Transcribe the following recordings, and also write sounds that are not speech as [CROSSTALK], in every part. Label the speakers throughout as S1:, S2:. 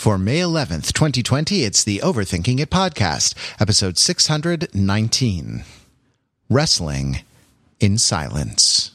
S1: For May 11th, 2020, it's the Overthinking It podcast, episode 619 Wrestling in Silence.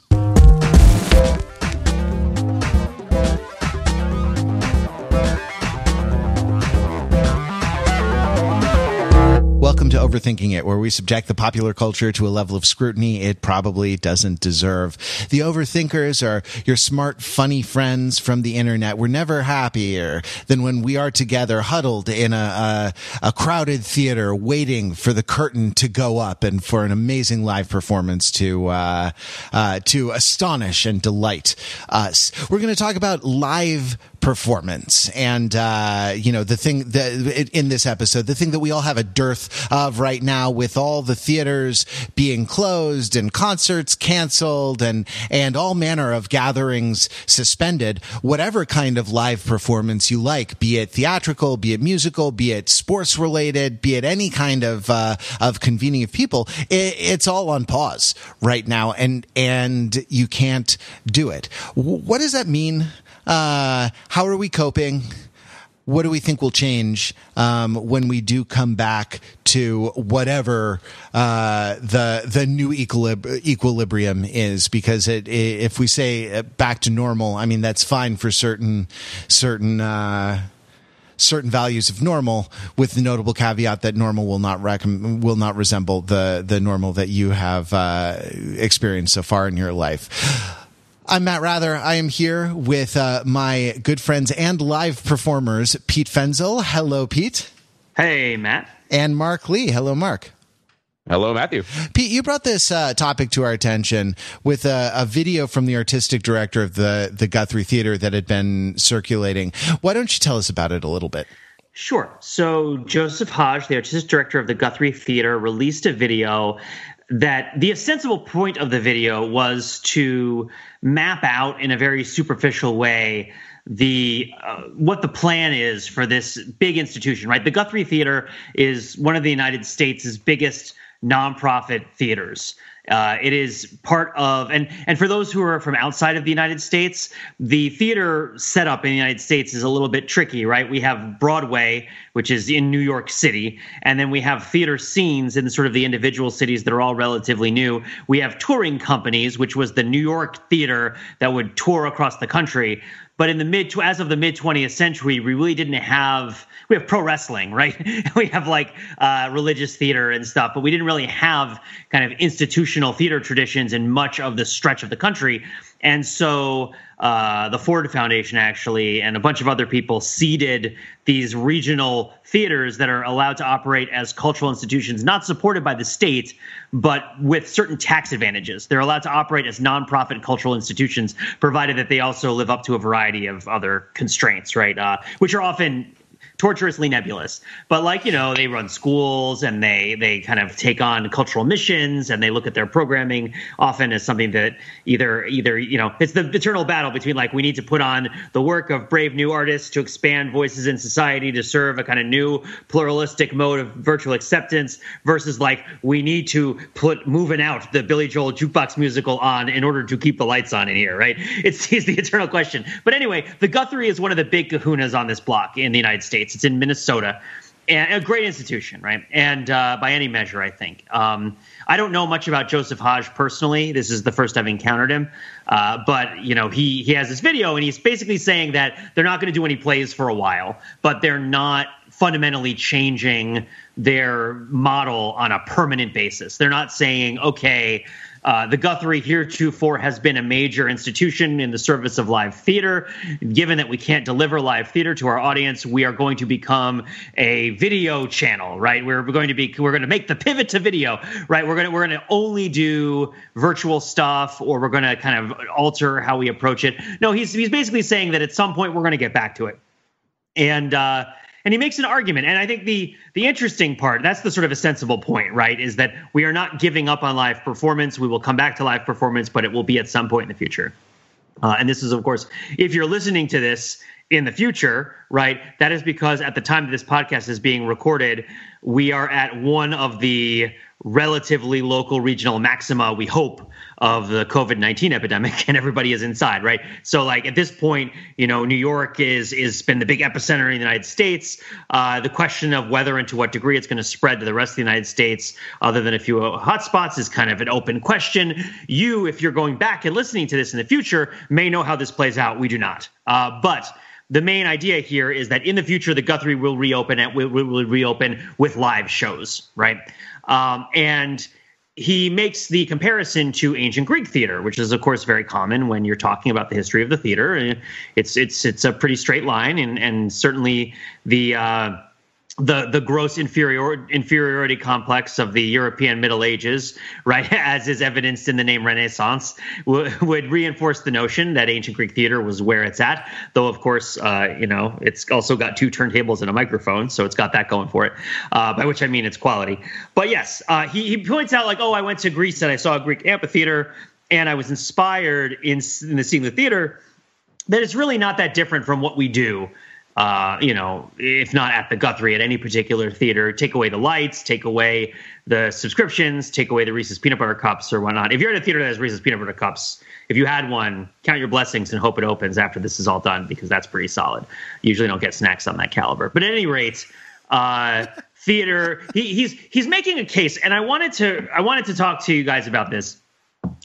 S1: Overthinking It, where we subject the popular culture to a level of scrutiny it probably doesn't deserve. The overthinkers are your smart, funny friends from the internet. We're never happier than when we are together, huddled in a, a, a crowded theater, waiting for the curtain to go up and for an amazing live performance to uh, uh, to astonish and delight us. We're going to talk about live performance. And uh, you know the thing that in this episode the thing that we all have a dearth of right now with all the theaters being closed and concerts canceled and and all manner of gatherings suspended whatever kind of live performance you like be it theatrical be it musical be it sports related be it any kind of uh, of convening of people it, it's all on pause right now and and you can't do it. What does that mean uh, how are we coping? What do we think will change um, when we do come back to whatever uh, the the new equilib- equilibrium is? Because it, it, if we say back to normal, I mean that's fine for certain certain. Uh, certain values of normal, with the notable caveat that normal will not rec- will not resemble the the normal that you have uh, experienced so far in your life. I'm Matt Wrather. I am here with uh, my good friends and live performers, Pete Fenzel. Hello, Pete.
S2: Hey, Matt.
S1: And Mark Lee. Hello, Mark.
S3: Hello, Matthew.
S1: Pete, you brought this uh, topic to our attention with a, a, video from the artistic director of the, the Guthrie Theater that had been circulating. Why don't you tell us about it a little bit?
S2: Sure. So, Joseph Haj, the artistic director of the Guthrie Theater, released a video that the ostensible point of the video was to map out in a very superficial way the uh, what the plan is for this big institution right? The guthrie theater is one of the united states' biggest nonprofit theaters uh, it is part of, and and for those who are from outside of the United States, the theater setup in the United States is a little bit tricky, right? We have Broadway, which is in New York City, and then we have theater scenes in sort of the individual cities that are all relatively new. We have touring companies, which was the New York theater that would tour across the country. But in the mid, as of the mid 20th century, we really didn't have we have pro wrestling, right? [LAUGHS] we have like uh, religious theater and stuff, but we didn't really have kind of institutional theater traditions in much of the stretch of the country. And so uh, the Ford Foundation actually and a bunch of other people seeded these regional theaters that are allowed to operate as cultural institutions, not supported by the state, but with certain tax advantages. They're allowed to operate as nonprofit cultural institutions, provided that they also live up to a variety of other constraints, right? Uh, which are often torturously nebulous. But like you know, they run schools and they they kind of take on cultural missions and they look at their programming often as something that either either you know it's the eternal battle between like we need to put on the work of brave new artists to expand voices in society to serve a kind of new pluralistic mode of virtual acceptance versus like we need to put moving out the Billy Joel jukebox musical on in order to keep the lights on in here, right? It's, [LAUGHS] it's the eternal question. But anyway, the Guthrie is one of the big kahunas on this block in the United States. States. It's in Minnesota, and a great institution, right? And uh, by any measure, I think. Um, I don't know much about Joseph Haj personally. This is the first I've encountered him, uh, but you know he he has this video, and he's basically saying that they're not going to do any plays for a while, but they're not fundamentally changing their model on a permanent basis. They're not saying, okay, uh, the Guthrie heretofore has been a major institution in the service of live theater. Given that we can't deliver live theater to our audience, we are going to become a video channel, right? We're going to be we're going to make the pivot to video, right? We're going to we're going to only do virtual stuff, or we're going to kind of alter how we approach it. No, he's he's basically saying that at some point we're going to get back to it, and. uh and he makes an argument. And i think the the interesting part that's the sort of a sensible point right is that we are not giving up on live performance. We will come back to live performance but it will be at some point in the future. Uh, and this is of course if you're listening to this in the future right that is because at the time that this podcast is being recorded we are at one of the relatively local regional maxima we hope of the covid-19 epidemic [LAUGHS] and everybody is inside right? So like at this point you know new york is is been the big epicenter in the united states. Uh, the question of whether and to what degree it's going to spread to the rest of the united states other than a few hotspots is kind of an open question. You if you're going back and listening to this in the future may know how this plays out. We do not. Uh, but the main idea here is that in the future the Guthrie will reopen and will, will reopen with live shows, right? Um, and he makes the comparison to ancient Greek theater, which is of course very common when you're talking about the history of the theater. It's it's it's a pretty straight line, and and certainly the uh, the the gross inferior, inferiority complex of the European Middle Ages, [LAUGHS] right, as is evidenced in the name Renaissance, w- would reinforce the notion that ancient Greek theater was where it's at. Though, of course, uh, you know, it's also got two turntables and a microphone, so it's got that going for it. Uh, by which I mean its quality. But yes, uh, he he points out like, oh, I went to Greece and I saw a Greek amphitheater, and I was inspired in, in the seeing the theater. That it's really not that different from what we do uh, you know, if not at the Guthrie, at any particular theater, take away the lights, take away the subscriptions, take away the Reese's peanut butter cups or whatnot. If you're at a theater that has Reese's peanut butter cups, if you had one, count your blessings and hope it opens after this is all done because that's pretty solid. Usually don't get snacks on that caliber. But at any rate, uh, [LAUGHS] theater, he, he's he's making a case, and I wanted to I wanted to talk to you guys about this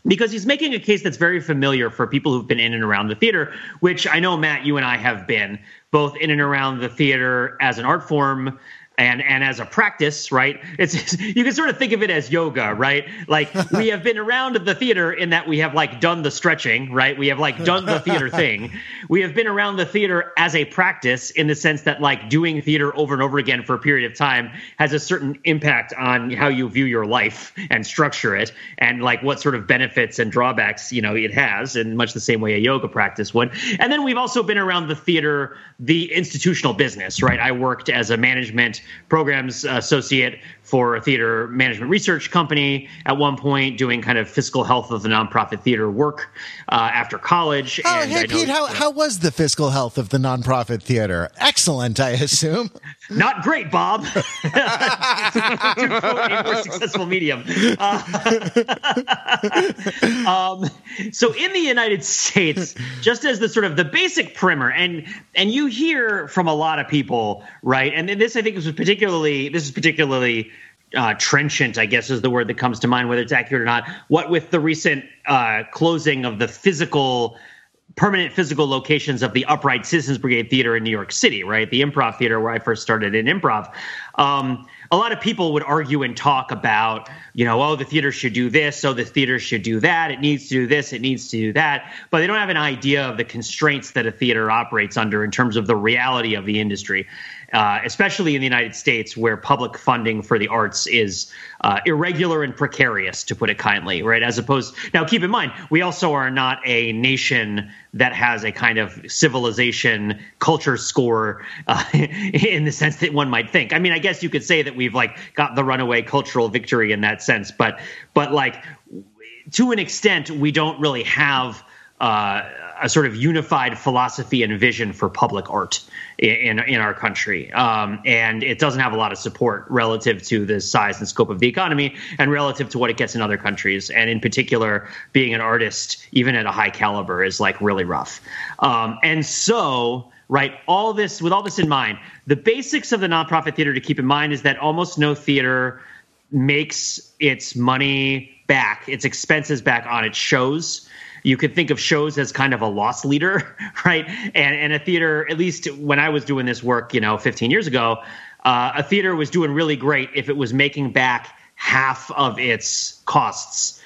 S2: because he's making a case that's very familiar for people who've been in and around the theater, which I know Matt, you and I have been both in and around the theater as an art form and and as a practice, right? It's, it's, you can sort of think of it as yoga, right? Like we have been around the theater in that we have like done the stretching, right? We have like done the theater [LAUGHS] thing. We have been around the theater as a practice in the sense that like doing theater over and over again for a period of time has a certain impact on how you view your life and structure it and like what sort of benefits and drawbacks, you know, it has in much the same way a yoga practice would. And then we've also been around the theater, the institutional business, right? I worked as a management programs associate for a theater management research company at one point, doing kind of fiscal health of the nonprofit theater work uh, after college.
S1: Oh, and hey, Pete, how, how was the fiscal health of the nonprofit theater? Excellent, I assume. [LAUGHS]
S2: Not great, Bob. [LAUGHS] a more successful medium. Uh, [LAUGHS] um, so in the United States, just as the sort of the basic primer, and and you hear from a lot of people, right? And this I think is particularly this is particularly uh, trenchant, I guess is the word that comes to mind, whether it's accurate or not. What with the recent uh, closing of the physical, permanent physical locations of the Upright Citizens Brigade Theater in New York City, right? The improv theater where I first started in improv. Um, a lot of people would argue and talk about, you know, oh, the theater should do this, so the theater should do that. It needs to do this, it needs to do that. But they don't have an idea of the constraints that a theater operates under in terms of the reality of the industry uh, especially in the United States, where public funding for the arts is uh, irregular and precarious, to put it kindly, right? As opposed, now keep in mind, we also are not a nation that has a kind of civilization culture score uh, [LAUGHS] in the sense that one might think. I mean, I guess you could say that we've like got the runaway cultural victory in that sense, but but like to an extent, we don't really have. Uh, a sort of unified philosophy and vision for public art in in our country, um, and it doesn't have a lot of support relative to the size and scope of the economy, and relative to what it gets in other countries. And in particular, being an artist, even at a high caliber, is like really rough. Um, and so, right, all this with all this in mind, the basics of the nonprofit theater to keep in mind is that almost no theater makes its money back, its expenses back on its shows you could think of shows as kind of a loss leader, [LAUGHS] right? And and a theater, at least when I was doing this work, you know, 15 years ago, uh, a theater was doing really great if it was making back half of its costs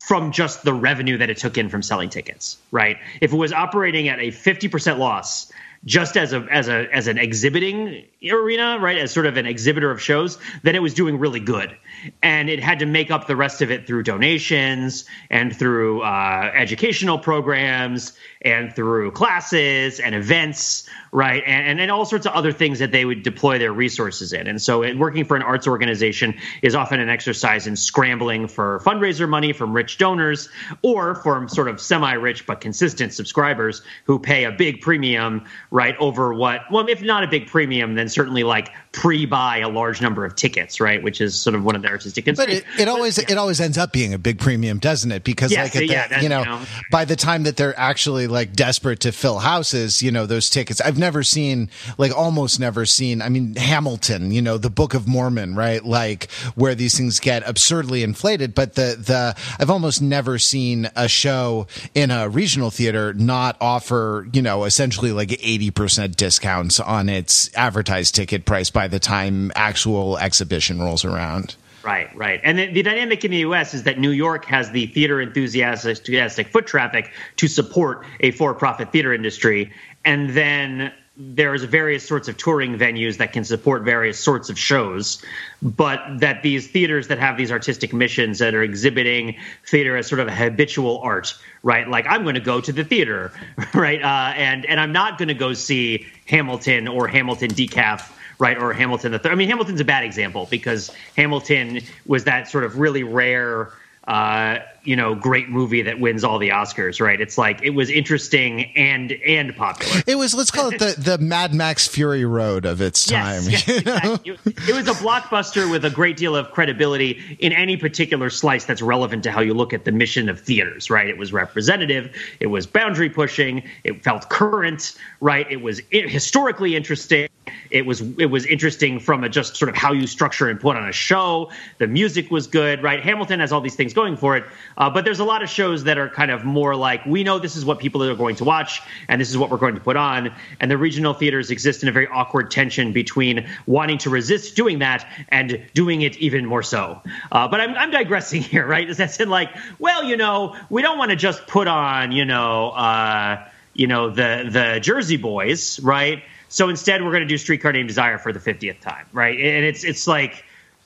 S2: from just the revenue that it took in from selling tickets, right? If it was operating at a 50% loss just as a as a as an exhibiting arena, right? As sort of an exhibitor of shows, then it was doing really good, and it had to make up the rest of it through donations and through uh, educational programs and through classes and events, right? And, and, and all sorts of other things that they would deploy their resources in. And so, it, working for an arts organization is often an exercise in scrambling for fundraiser money from rich donors or from sort of semi-rich but consistent subscribers who pay a big premium, right, over what? Well, if not a big premium, then certainly like pre-buy a large number of tickets, right? Which is sort of one of the artistic constraints.
S1: But it, it always but, yeah. it always ends up being a big premium, doesn't it? Because yes, like at the, you, know, you know, by the time that they're actually like desperate to fill houses, you know, those tickets. I've never seen like almost never seen. I mean, Hamilton, you know, the Book of Mormon, right? Like where these things get absurdly inflated. But the the I've almost never seen a show in a regional theater not offer you know essentially like eighty percent discounts on its advertised ticket price by the time actual exhibition rolls around.
S2: Right, right. And the, the, dynamic in the U.S. is that New York has the theater enthusiastic, enthusiastic foot traffic to support a for-profit theater industry, and then there's various sorts of touring venues that can support various sorts of shows, but that these theaters that have these artistic missions that are exhibiting theater as sort of a habitual art, right? Like I'm going to go to the theater, [LAUGHS] right? Uh, and and I'm not going to go see Hamilton or Hamilton Decaf right? Or Hamilton the third. I mean, Hamilton's a bad example because Hamilton was that sort of really rare uh, you know, great movie that wins all the Oscars, right? It's like it was interesting and and popular.
S1: It was let's call it the the Mad Max Fury Road of its time. Yes, yes,
S2: exactly. it, was a blockbuster with a great deal of credibility in any particular slice that's relevant to how you look at the mission of theaters, right? It was representative, it was boundary pushing, it felt current, right? It was historically interesting. It was it was interesting from a just sort of how you structure and put on a show. The music was good, right? Hamilton has all these things going for it. Uh, but there's a lot of shows that are kind of more like we know this is what people are going to watch and this is what we're going to put on. And the regional theaters exist in a very awkward tension between wanting to resist doing that and doing it even more so. Uh, but I'm, I'm, digressing [LAUGHS] here, right? That's in like, well, you know, we don't want to just put on, you know, uh, you know, the the Jersey Boys, right? So instead, we're going to do Streetcar Named Desire for the 50th time, right? And it's it's like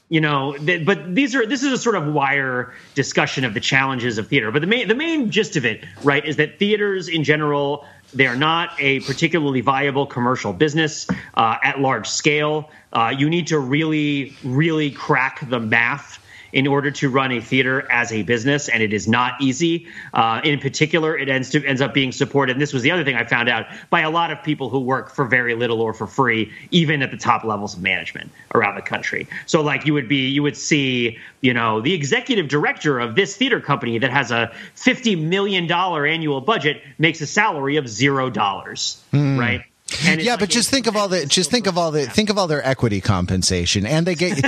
S2: you know th- but these are this is a sort of wire discussion of the challenges of theater. But the main the main gist of it right is that theaters in general they are not a particularly viable commercial business uh, at large scale. Uh, you need to really really crack the math in order to run a theater as a business, and it is not easy. Uh, in particular, it ends to ends up being supported. And this was the other thing I found out by a lot of people who work for very little or for free, even at the top levels of management around the country. So, like you would be, you would see, you know, the executive director of this theater company that has a fifty million dollar annual budget makes a salary of zero dollars, mm. right?
S1: Yeah, like but just think of all the just think of all the think of all their equity compensation, and they get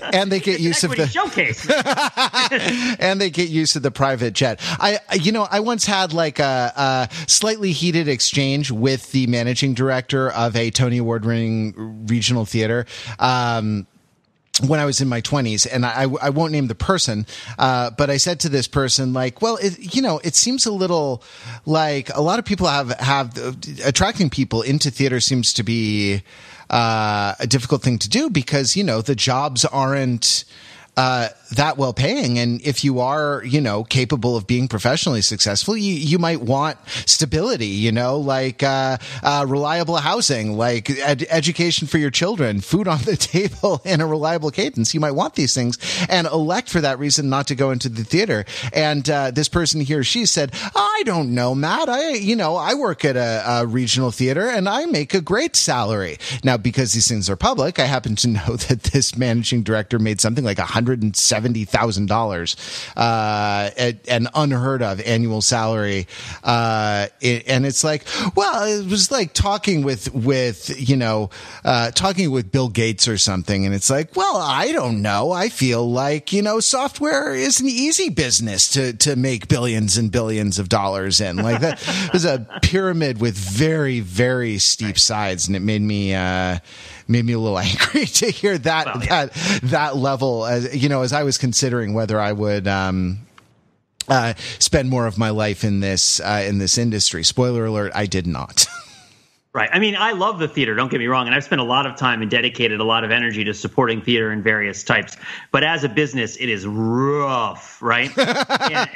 S1: [LAUGHS] and they get use of the
S2: showcase, [LAUGHS]
S1: and they get use of the private jet. I you know I once had like a, a slightly heated exchange with the managing director of a Tony Award winning regional theater. Um, when I was in my twenties, and I, I won't name the person, uh, but I said to this person, like, well, it, you know, it seems a little like a lot of people have, have uh, attracting people into theater seems to be, uh, a difficult thing to do because, you know, the jobs aren't, uh, that well paying. And if you are, you know, capable of being professionally successful, you, you might want stability, you know, like, uh, uh, reliable housing, like ed- education for your children, food on the [LAUGHS] table and a reliable cadence. You might want these things and elect for that reason not to go into the theater. And, uh, this person here, she said, I don't know, Matt. I, you know, I work at a, a regional theater and I make a great salary. Now, because these things are public, I happen to [LAUGHS] know that this managing director made something like a hundred and seventy thousand uh, dollars, an unheard of annual salary, uh, it, and it's like, well, it was like talking with with you know, uh, talking with Bill Gates or something, and it's like, well, I don't know. I feel like you know, software is an easy business to to make billions and billions of dollars in. Like that [LAUGHS] was a pyramid with very very steep sides, and it made me. Uh, made me a little [LAUGHS] angry to hear that well, yeah. that that level. As you know, as I was considering whether I would. Um, uh, spend more of my life in this uh, in this industry. Spoiler alert: I did not. [LAUGHS]
S2: Right. I mean, I love the theater, don't get me wrong. And I've spent a lot of time and dedicated a lot of energy to supporting theater in various types. But as a business, it is rough, right? [LAUGHS] and,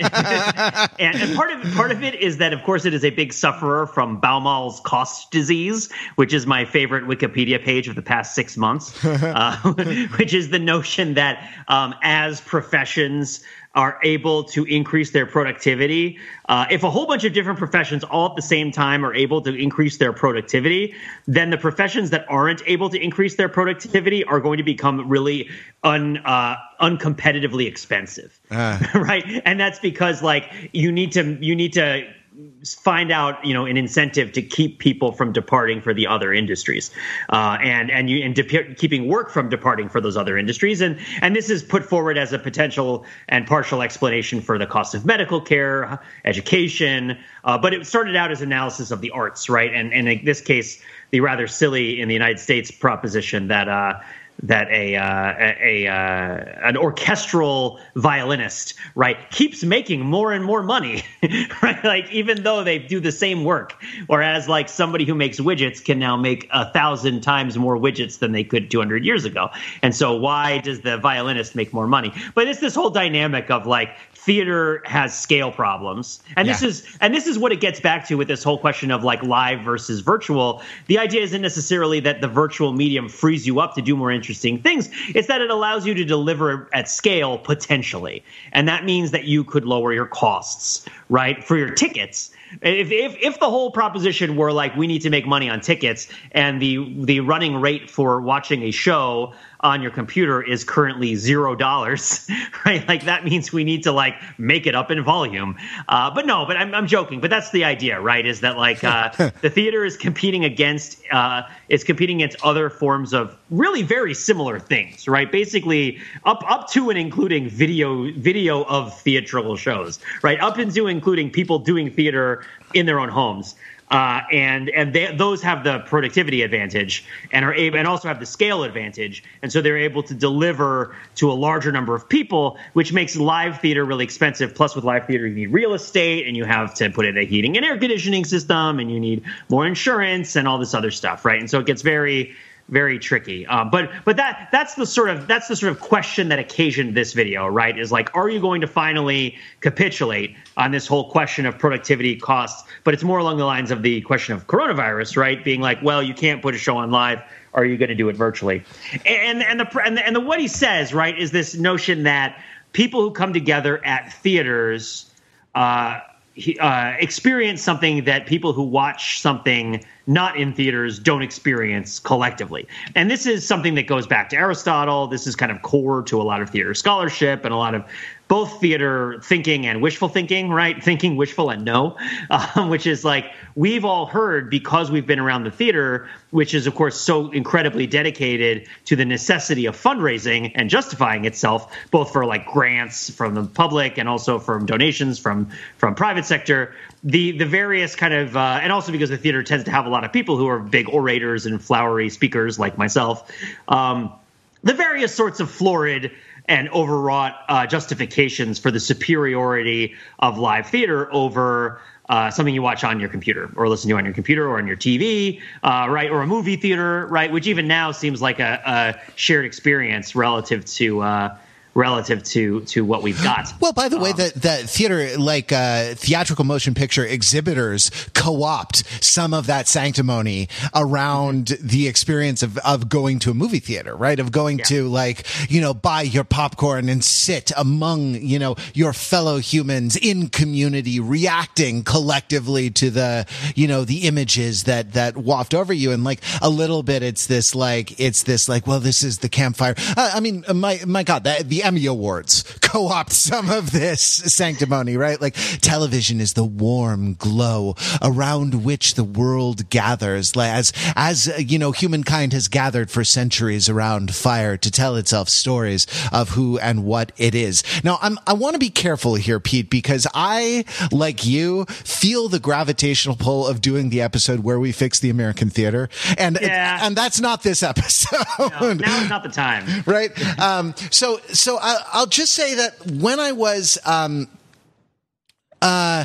S2: and, and, part of part of it is that, of course, it is a big sufferer from Baumol's cost disease, which is my favorite Wikipedia page of the past six months, [LAUGHS] uh, [LAUGHS] which is the notion that um, as professions, are able to increase their productivity, uh, if a whole bunch of different professions all at the same time are able to increase their productivity, then the professions that aren't able to increase their productivity are going to become really un uh, uncompetitively expensive, uh. [LAUGHS] right? And that's because like you need to you need to find out you know an incentive to keep people from departing for the other industries uh, and and you and de- keeping work from departing for those other industries. And and this is put forward as a potential and partial explanation for the cost of medical care education uh, but it started out as analysis of the arts right? And and in this case the rather silly in the United States proposition that uh, that a, uh, a, uh, an orchestral violinist right keeps making more and more money [LAUGHS] right? Like even though they do the same work. Whereas like somebody who makes widgets can now make a thousand times more widgets than they could 200 years ago. And so why does the violinist make more money? But it's this whole dynamic of like theater has scale problems. And yeah. this is and this is what it gets back to with this whole question of like live versus virtual. The idea isn't necessarily that the virtual medium frees you up to do more interesting things. It's that it allows you to deliver at scale potentially. And that means that you could lower your costs right for your tickets if, if if the whole proposition were like we need to make money on tickets and the the running rate for watching a show on your computer is currently zero dollars, [LAUGHS] right? Like that means we need to like make it up in volume. Uh, but no, but I'm, I'm joking. But that's the idea, right? Is that like uh, [LAUGHS] the theater is competing against uh, it's competing against other forms of really very similar things, right? Basically, up up to and including video video of theatrical shows, right? Up into including people doing theater in their own homes. Uh, and and they, those have the productivity advantage and are able and also have the scale advantage, and so they're able to deliver to a larger number of people, which makes live theater really expensive. Plus, with live theater, you need real estate, and you have to put in a heating and air conditioning system, and you need more insurance and all this other stuff, right? And so it gets very very tricky. Um, but but that that's the sort of that's the sort of question that occasioned this video, right? Is like, are you going to finally capitulate on this whole question of productivity costs? But it's more along the lines of the question of coronavirus, right? Being like, well, you can't put a show on live. Are you going to do it virtually? And and the and the, and the what he says, right, is this notion that people who come together at theaters. Uh, uh, experience something that people who watch something not in theaters don't experience collectively. And this is something that goes back to Aristotle. This is kind of core to a lot of theater scholarship and a lot of both theater thinking and wishful thinking, right? Thinking wishful and no, [LAUGHS] um, which is like we've all heard because we've been around the theater, which is, of course, so incredibly dedicated to the necessity of fundraising and justifying itself, both for like grants from the public and also from donations from from private sector. The the various kind of uh, and also because the theater tends to have a lot of people who are big orators and flowery speakers like myself. Um, the various sorts of florid and overwrought uh, justifications for the superiority of live theater over uh, something you watch on your computer or listen to on your computer or on your TV, uh, right? Or a movie theater, right? Which even now seems like a, a shared experience relative to uh, relative to to what we've got.
S1: Well, by the um, way, that that theater like uh, theatrical motion picture exhibitors co-opt some of that sanctimony around the experience of of going to a movie theater, right? Of going yeah. to like you know buy your popcorn and sit among you know your fellow humans in community, reacting collectively to the you know the images that that waft over you, and like a little bit, it's this like it's this like well, this is the campfire. Uh, I mean, my my God, that the Emmy Awards co opt some of this sanctimony, right? Like television is the warm glow around which the world gathers as, as, you know, humankind has gathered for centuries around fire to tell itself stories of who and what it is. Now, I'm, I want to be careful here, Pete, because I, like you, feel the gravitational pull of doing the episode where we fix the American theater. And, yeah. and that's not this episode.
S2: No, now is not the time. [LAUGHS]
S1: right. Um, so, so I, will just say that when I was, um, uh,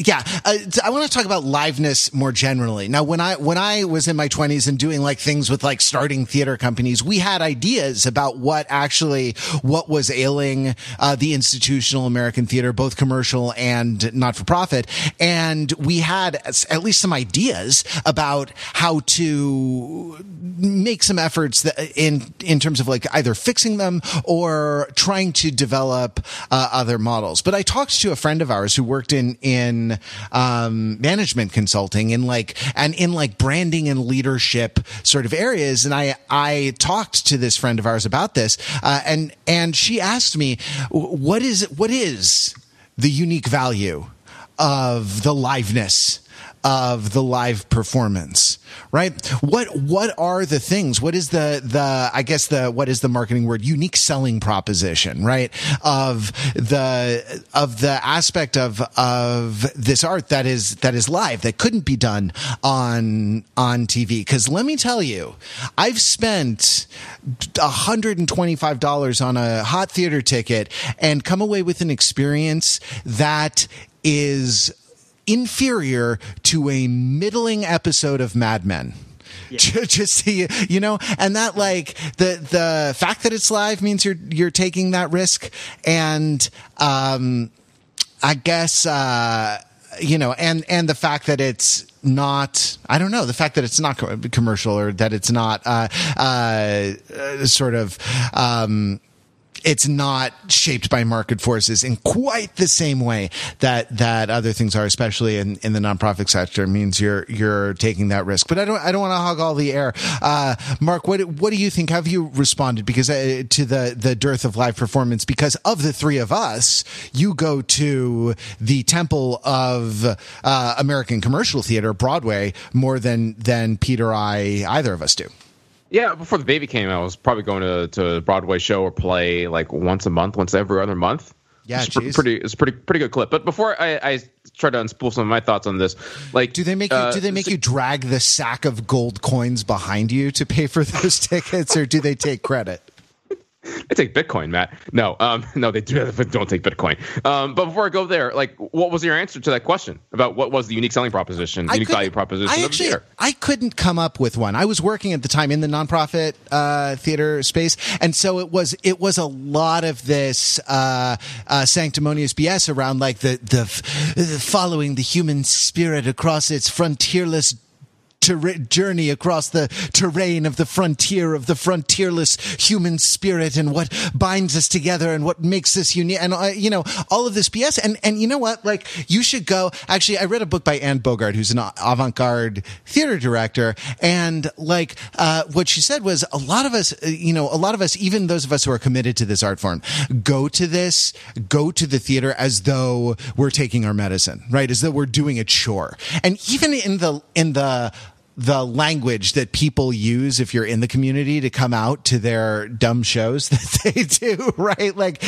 S1: yeah, uh, I want to talk about liveness more generally. Now, when I when I was in my twenties and doing like things with like starting theater companies, we had ideas about what actually what was ailing uh, the institutional American theater, both commercial and not for profit, and we had at least some ideas about how to make some efforts that, in in terms of like either fixing them or trying to develop uh, other models. But I talked to a friend of ours who worked in in um, management consulting in like and in like branding and leadership sort of areas. And I I talked to this friend of ours about this, uh, and and she asked me, what is what is the unique value of the liveness of the live performance right? What what are the things? What is the the i guess the what is the marketing word? Unique selling proposition right? Of the of the aspect of of this art that is that is live that couldn't be done on on tv because let me tell you i've spent $125 on a hot theater ticket and come away with an experience that is inferior to a middling episode of Mad Men. Yeah. [LAUGHS] Just see, you know, and that like the the fact that it's live means you're you're taking that risk, and um, I guess uh, you know, and and the fact that it's not i don't know the fact that it's not commercial or that it's not uh, uh, sort of um, it's not shaped by market forces in quite the same way that that other things are, especially in, in the nonprofit sector. It Means you're you're taking that risk. But I don't I don't want to hog all the air. Uh, Mark, what what do you think? Have you responded because uh, to the the dearth of live performance? Because of the three of us, you go to the temple of uh, American commercial theater, Broadway, more than than Peter I either of us do.
S3: Yeah, before the baby came out, I was probably going to to a Broadway show or play like once a month, once every other month.
S1: Yeah,
S3: it's pretty. It's pretty pretty good clip. But before I, I try to unspool some of my thoughts on this, like,
S1: do they make uh, do they make so, you drag the sack of gold coins behind you to pay for those [LAUGHS] tickets, or do they take credit?
S3: They take Bitcoin, Matt. No, um, [LAUGHS] no, they do, [LAUGHS] don't take Bitcoin. Um, but before I go there, like, what was your answer to that question about what was the unique selling proposition, the unique value proposition I
S1: actually, I couldn't come up with one. I was working at the time in the nonprofit uh, theater space, and so it was it was a lot of this uh, uh, sanctimonious BS around like the the, the following the human spirit across its frontierless ter- journey across the terrain of the frontier of the frontierless human spirit and what binds us together and what makes us unique and uh, you know all of this BS and and you know what? Like you should go. Actually I read a book by Anne Bogart who's an avant-garde theater director. And like uh, what she said was a lot of us uh, you know a lot of us even those of us who are committed to this art form go to this go to the theater as though we're taking our medicine right? As though we're doing a chore. And even in the in the the language that people use if you're in the community to come out to their dumb shows [LAUGHS] that they do, right? Like,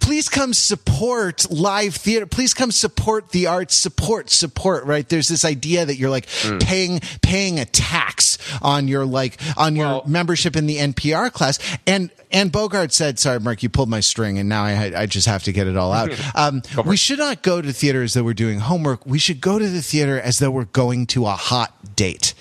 S1: please come support live theater. Please come support the arts. Support, support, right? There's this idea that you're like mm. paying, paying a tax on your like, on your well, membership in the NPR class. And, and Bogart said, sorry, Mark, you pulled my string and now I, I just have to get it all out. [LAUGHS] Um, we should not go to theater as though we're doing homework. We should go to the theater as though we're going to a hot date.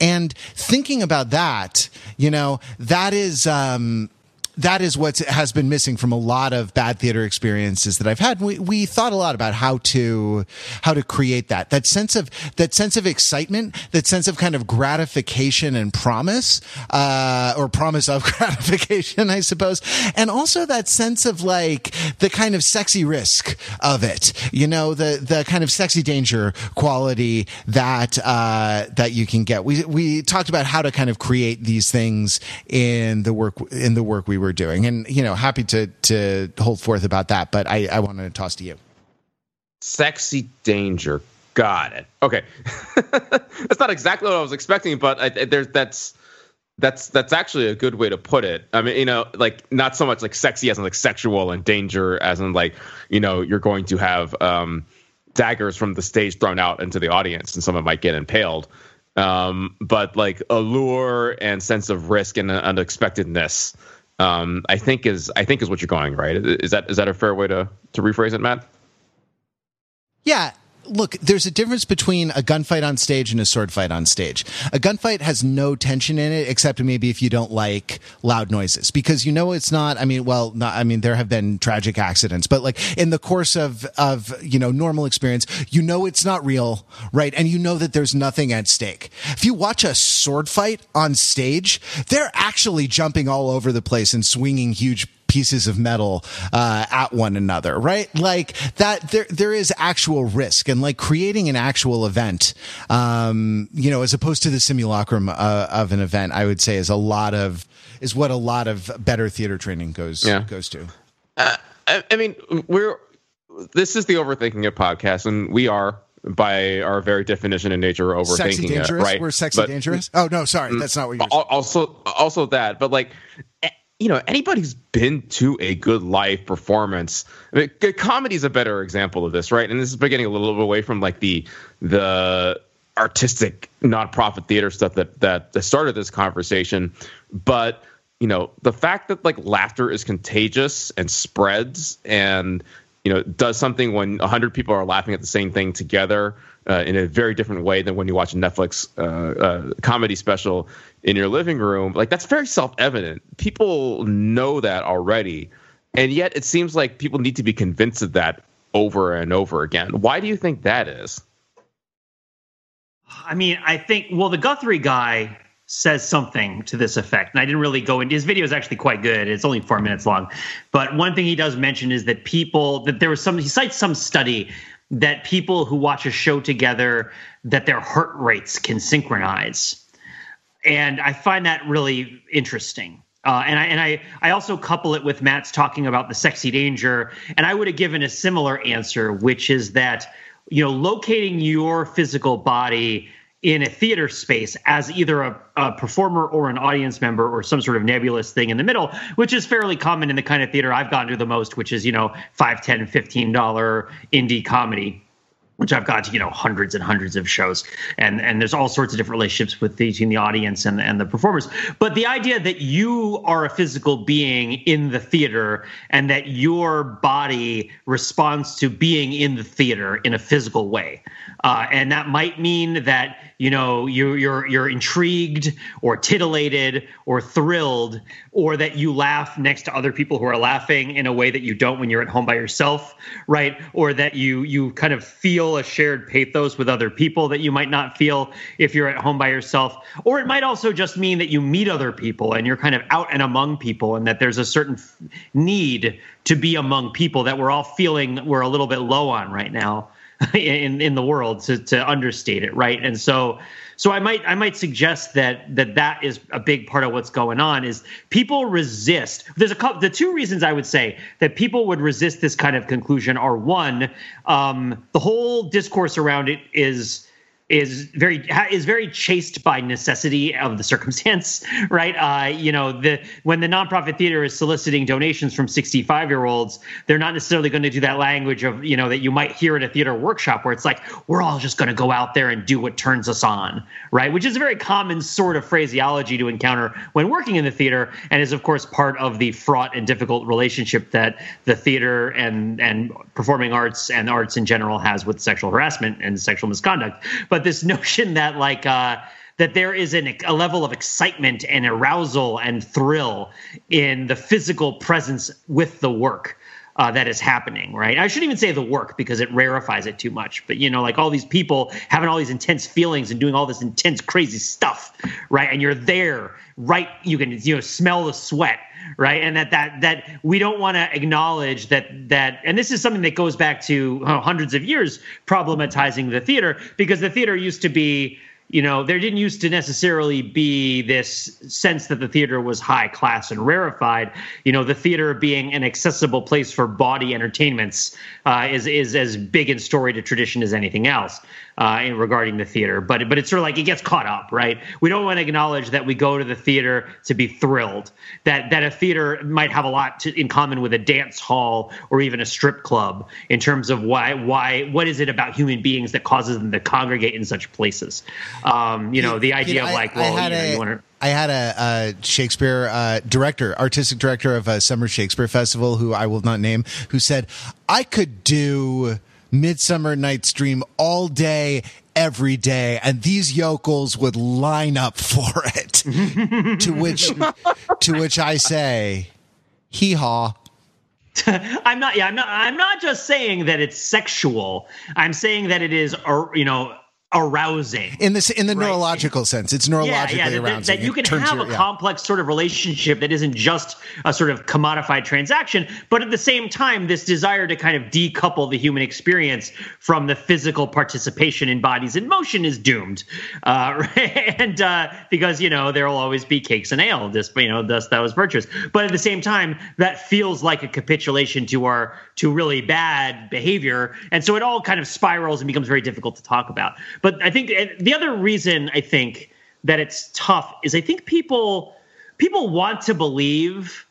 S1: And thinking about that, you know, that is, um, that is what has been missing from a lot of bad theater experiences that I've had. We, we thought a lot about how to how to create that that sense of that sense of excitement, that sense of kind of gratification and promise, uh, or promise of [LAUGHS] gratification, I suppose, and also that sense of like the kind of sexy risk of it. You know, the the kind of sexy danger quality that uh, that you can get. We we talked about how to kind of create these things in the work in the work we were doing. And, you know, happy to, to hold forth about that, but I, I wanted to toss to you.
S3: Sexy danger. Got it. Okay. [LAUGHS] that's not exactly what I was expecting, but I, there's, that's, that's that's actually a good way to put it. I mean, you know, like not so much like sexy as in like sexual and danger as in like, you know, you're going to have um, daggers from the stage thrown out into the audience and someone might get impaled. Um, but like allure and sense of risk and unexpectedness um, I think is I think is what you're going right. Is that is that a fair way to to rephrase it, Matt?
S1: Yeah, look, there's a difference between a gunfight on stage and a sword fight on stage. A gunfight has no tension in it, except maybe if you don't like loud noises, because you know it's not. I mean, well, not, I mean, there have been tragic accidents, but like in the course of of you know normal experience, you know it's not real, right? And you know that there's nothing at stake. If you watch a sword fight on stage, they're actually jumping all over the place and swinging huge pieces of metal uh, at one another, right? Like that, there there is actual risk, and like creating an actual event, um, you know, as opposed to the simulacrum uh, of an event, I would say is a lot of is what a lot of better theater training goes
S3: Yeah.
S1: goes to.
S3: Uh, I, I mean, we're this is the overthinking it podcast, and we are by our very definition in nature overthinking
S1: Sexy
S3: it, right?
S1: We're sexy
S3: But-
S1: dangerous. Oh no, sorry, that's not what you're.
S3: Al- also also that but like you know anybody who's been to a good live performance I mean, good comedy is a better example of this right? And this is getting a little bit away from like the the artistic nonprofit theater stuff that, that started this conversation. But you know the fact that like laughter is contagious and spreads and you know does something when 100 people are laughing at the same thing together uh, in a very different way than when you watch a netflix uh, uh, comedy special in your living room. Like that's very self-evident. People know that already. And yet it seems like people need to be convinced of that over and over again. Why do you think that is?
S2: I mean, I think well, the Guthrie guy says something to this effect, and I didn't really go into his video is actually quite good. It's only four minutes long, but one thing he does mention is that people that there was some he cites some study that people who watch a show together that their heart rates can synchronize, and I find that really interesting. Uh, and I and I I also couple it with Matt's talking about the sexy danger, and I would have given a similar answer, which is that you know locating your physical body in a theater space as either a, a performer or an audience member or some sort of nebulous thing in the middle which is fairly common in the kind of theater i've gone to the most which is you know 5 10 15 dollar indie comedy which I've got to, you know, hundreds and hundreds of shows. And and there's all sorts of different relationships with the, between the audience and, and the performers. But the idea that you are a physical being in the theater and that your body responds to being in the theater in a physical way. Uh, and that might mean that, you know, you, you're you're intrigued or titillated or thrilled, or that you laugh next to other people who are laughing in a way that you don't when you're at home by yourself, right? Or that you you kind of feel a shared pathos with other people that you might not feel if you're at home by yourself. Or it might also just mean that you meet other people and you're kind of out and among people, and that there's a certain need to be among people that we're all feeling we're a little bit low on right now [LAUGHS] in in the world to to understate it, right? And so so I might I might suggest that that that is a big part of what's going on is people resist. There's a couple. The two reasons I would say that people would resist this kind of conclusion are one, um, the whole discourse around it is is very is very chased by necessity of the circumstance, [LAUGHS] right? Uh, you know, the when the nonprofit theater is soliciting donations from 65 year olds, they're not necessarily going to do that language of you know that you might hear at a theater workshop where it's like we're all just going to go out there and do what turns us on, right? Which is a very common sort of phraseology to encounter when working in the theater, and is of course part of the fraught and difficult relationship that the theater and and performing arts and arts in general has with sexual harassment and sexual misconduct. But this [LAUGHS] notion that like uh, that there is an, a level of excitement and arousal and thrill in the physical presence with the work uh, that is happening, right? I shouldn't even say the work because it rarefies it too much. But you know, like all these people having all these intense feelings and doing all this intense, crazy stuff, right? And you're there, right? You can you know smell the sweat, right? And that that that we don't want to acknowledge that that, and this is something that goes back to uh, hundreds of years problematizing the theater because the theater used to be you know, there didn't used to necessarily be this sense that the theater was high class and rarefied. You know, the theater being an accessible place for body entertainments uh, is is as big in story to tradition as anything else uh, in regarding the theater. But but it's sort of like it gets caught up, right? We don't want to acknowledge that we go to the theater to be thrilled. That that a theater might have a lot to, in common with a dance hall or even a strip club in terms of why why what is it about human beings that causes them to congregate in such places. Um, you know, the idea
S1: You know,
S2: of like,
S1: I,
S2: well,
S1: I had
S2: you know,
S1: a,
S2: you want to.
S1: I had a, a Shakespeare uh, director, artistic director of a summer Shakespeare festival, who I will not name, who said, "I could do." Midsummer Night's Dream all day, every day, and these yokels would line up [LAUGHS] for it. to which, to which I say, hee haw. [LAUGHS]
S2: I'm not. Yeah, I'm not. I'm not just saying that it's sexual. I'm saying that it is, you know, arousing
S1: in this in the right? neurological sense it's neurologically yeah, yeah, that,
S2: arousing that you can have your, a yeah. complex sort of relationship that isn't just a sort of commodified transaction but at the same time this desire to kind of decouple the human experience from the physical participation in bodies in motion is doomed uh, [LAUGHS] and uh, because you know there will always be cakes and ale this you know thus that was virtuous but at the same time that feels like a capitulation to our to really bad behavior. And so it all kind of spirals and becomes very difficult to talk about. But I think the other reason I think that it's tough is I think people people want to believe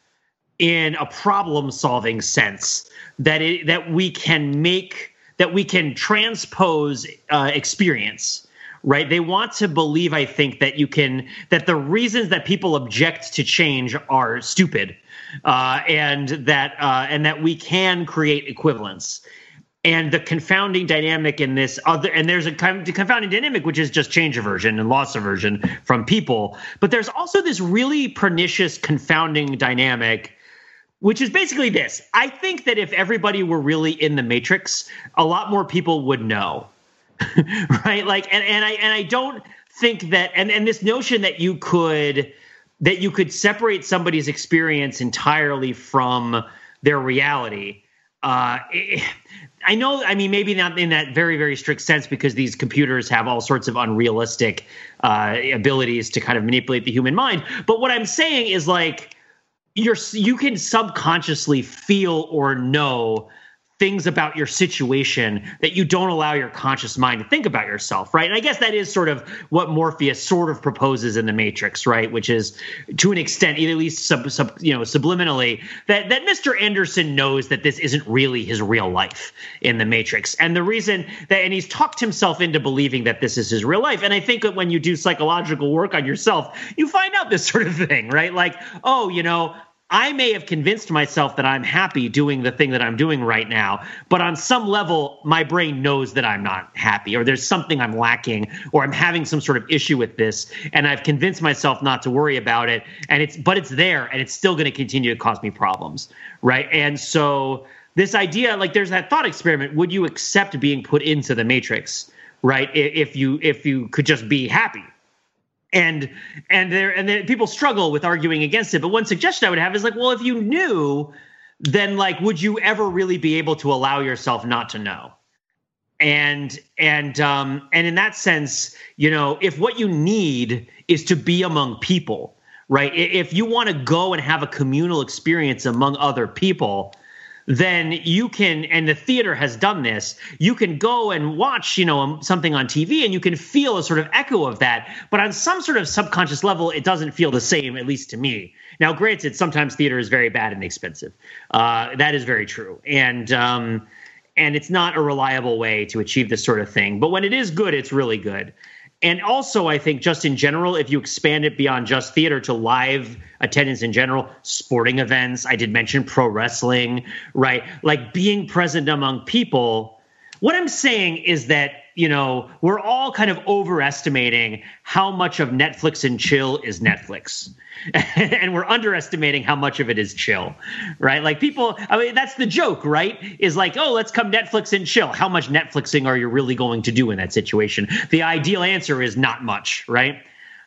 S2: in a problem solving sense that it, that we can make that we can transpose uh, experience right? They want to believe i think that you can that the reasons that people object to change are stupid uh, and that uh, and that we can create equivalence. And the confounding dynamic in this other and there's a confounding dynamic which is just change aversion and loss aversion from people. But there's also this really pernicious confounding dynamic which is basically this. I think that if everybody were really in the matrix a lot more people would know [LAUGHS] right like and, and i and i don't think that and and this notion that you could that you could separate somebody's experience entirely from their reality uh, I know, I mean, maybe not in that very, very strict sense because these computers have all sorts of unrealistic uh, abilities to kind of manipulate the human mind. But what I'm saying is like, you're you can subconsciously feel or know things about your situation that you don't allow your conscious mind to think about yourself, right? And I guess that is sort of what Morpheus sort of proposes in the Matrix, right? Which is to an extent, at least sub, sub, you know, subliminally, that that Mr. Anderson knows that this isn't really his real life in the Matrix, and the reason that and he's talked himself into believing that this is his real life. And I think that when you do psychological work on yourself, you find out this sort of thing, right? Like, oh, you know, I may have convinced myself that I'm happy doing the thing that I'm doing right now, but on some level, my brain knows that I'm not happy, or there's something I'm lacking, or I'm having some sort of issue with this, and I've convinced myself not to worry about it. And it's, but it's there, and it's still going to continue to cause me problems, right? And so this idea, like, there's that thought experiment: would you accept being put into the matrix, right? If you if you could just be happy, and and there and then people struggle with arguing against it. But one suggestion i would have is like well if you knew then like would you ever really be able to allow yourself not to know? And and um and in that sense you know if what you need is to be among people right if you want to go and have a communal experience among other people then you can and the theater has done this you can go and watch you know um, something on tv and you can feel a sort of echo of that. But on some sort of subconscious level it doesn't feel the same at least to me. Now granted sometimes theater is very bad and expensive. Uh, that is very true. And um, and it's not a reliable way to achieve this sort of thing. But when it is good it's really good and also, I think just in general, if you expand it beyond just theater to live attendance in general, sporting events, I did mention pro wrestling, right? Like being present among people. What I'm saying is that you know, we're all kind of overestimating how much of Netflix and chill is Netflix. [LAUGHS] and we're underestimating how much of it is chill, right? Like people, I mean, that's the joke, right? Is like, oh, let's come Netflix and chill. How much Netflixing are you really going to do in that situation? The ideal answer is not much, right?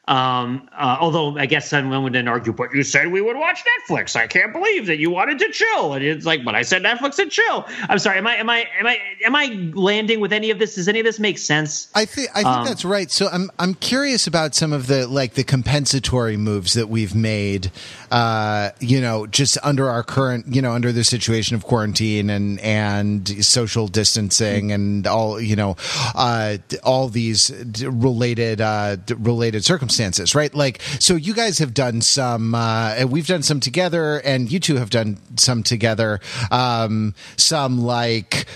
S2: Um, uh, although I guess someone would then argue, but you said we would watch Netflix. I can't believe that you wanted to chill. And it's like, but I said Netflix and chill. I'm sorry. Am I am I am I am I landing with any of this? Does any of this make sense?
S1: I think I think um, that's right. So I'm I'm curious about some of the like the compensatory moves that we've made. Uh, you know, just under our current, you know, under the situation of quarantine and and social distancing and all, you know, uh, all these related uh, related circumstances right? Like, so you guys have done some, uh, we've done some together, and you two have done some together. Um, some like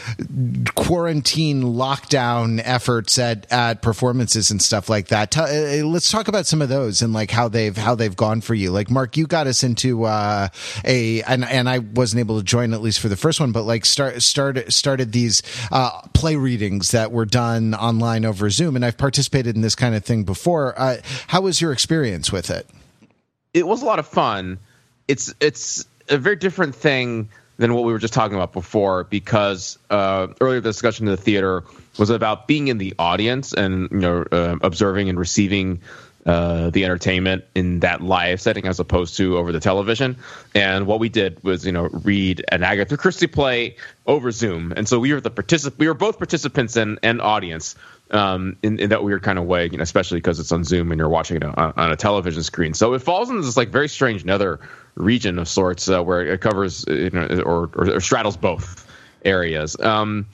S1: quarantine lockdown efforts at at performances and stuff like that. Tell, uh, let's talk about some of those and like how they've how they've gone for you. Like Mark, you got us into uh, a and and I wasn't able to join at least for the first one, but like start started started these uh, play readings that were done online over Zoom, and I've participated in this kind of thing before. Uh, how was your experience with it?
S3: It was a lot of fun. It's it's a very different thing than what we were just talking about before because uh, earlier the discussion in the theater was about being in the audience and you know uh, observing and receiving uh, the entertainment in that live setting as opposed to over the television. And what we did was, you know, read an Agatha Christie play over Zoom. And so we were the particip- we were both participants and, and audience um, in, in that weird kind of way, you know, especially because it's on Zoom and you're watching it on, on, a television screen. So it falls into this like very strange nether region of sorts uh, where it covers, you know, or, or, or straddles both areas. Um,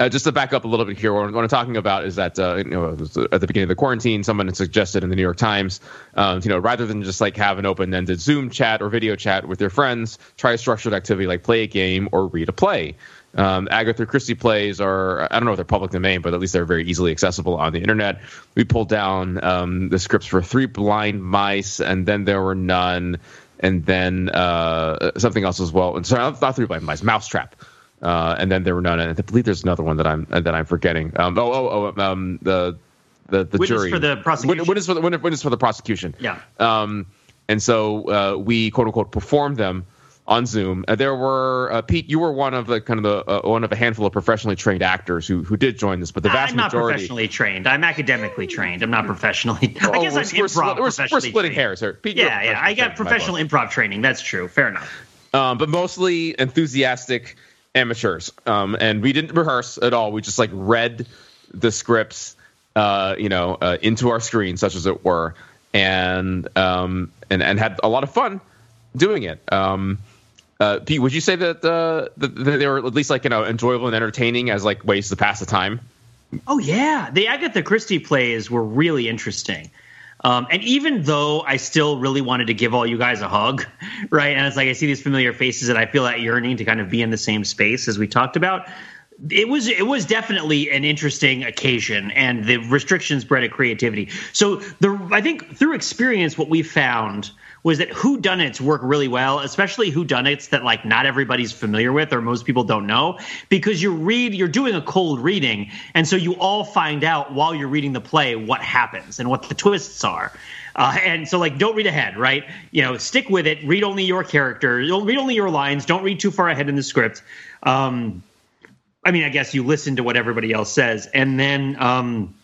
S3: uh, just to back up a little bit here, what, I'm talking about is that uh, you know at the beginning of the quarantine, someone had suggested in the New York Times, um, you know, rather than just like have an open-ended Zoom chat or video chat with your friends, try a structured activity like play a game or read a play. Um, Agatha Christie plays are I don't know if they're public domain, but at least they're very easily accessible on the internet. We pulled down um, the scripts for Three Blind Mice, and then there were none, and then uh, something else as well. And sorry, not Three Blind Mice, Mousetrap. Uh, and then there were none. I believe there's another one that I'm that I'm forgetting. Um, oh, oh, oh, um, the the the
S2: witness
S3: jury
S2: for the prosecution.
S3: Witness for the witness for the prosecution.
S2: Yeah.
S3: Um, and so uh, we quote unquote performed them on Zoom. Uh, there were uh, Pete. You were one of the kind of the uh, one of a handful of professionally trained actors who who did join this, but the vast majority.
S2: I'm not
S3: majority.
S2: professionally trained. I'm academically trained. I'm not professionally. [LAUGHS]
S3: Oh,
S2: I guess
S3: we're,
S2: I'm
S3: we're,
S2: improv.
S3: we're, we're
S2: professionally
S3: splitting
S2: trained.
S3: hairs here. Pete,
S2: Yeah, yeah. I got professional improv training. That's true. Fair enough.
S3: um, but mostly enthusiastic amateurs. Um, and we didn't rehearse at all. We just like read the scripts, uh, you know, uh, into our screen, such as it were, and um, and and had a lot of fun doing it. Um, uh, Pete, would you say that, uh, that they were at least like you know enjoyable and entertaining as like ways to pass the time?
S2: Oh yeah, the Agatha Christie plays were really interesting. Um, and even though I still really wanted to give all you guys a hug, [LAUGHS] right? And it's like I see these familiar faces and I feel that yearning to kind of be in the same space as we talked about. It was it was definitely an interesting occasion, and the restrictions bred creativity. So the I think through experience, what we found was that who whodunits work really well, especially who whodunits that like not everybody's familiar with or most people don't know, because you read you're doing a cold reading, and so you all find out while you're reading the play what happens and what the twists are. Uh, and so, like, don't read ahead, right? You know, stick with it. Read only your character. Read only your lines. Don't read too far ahead in the script. Um, I mean, I guess you listen to what everybody else says, and then, um,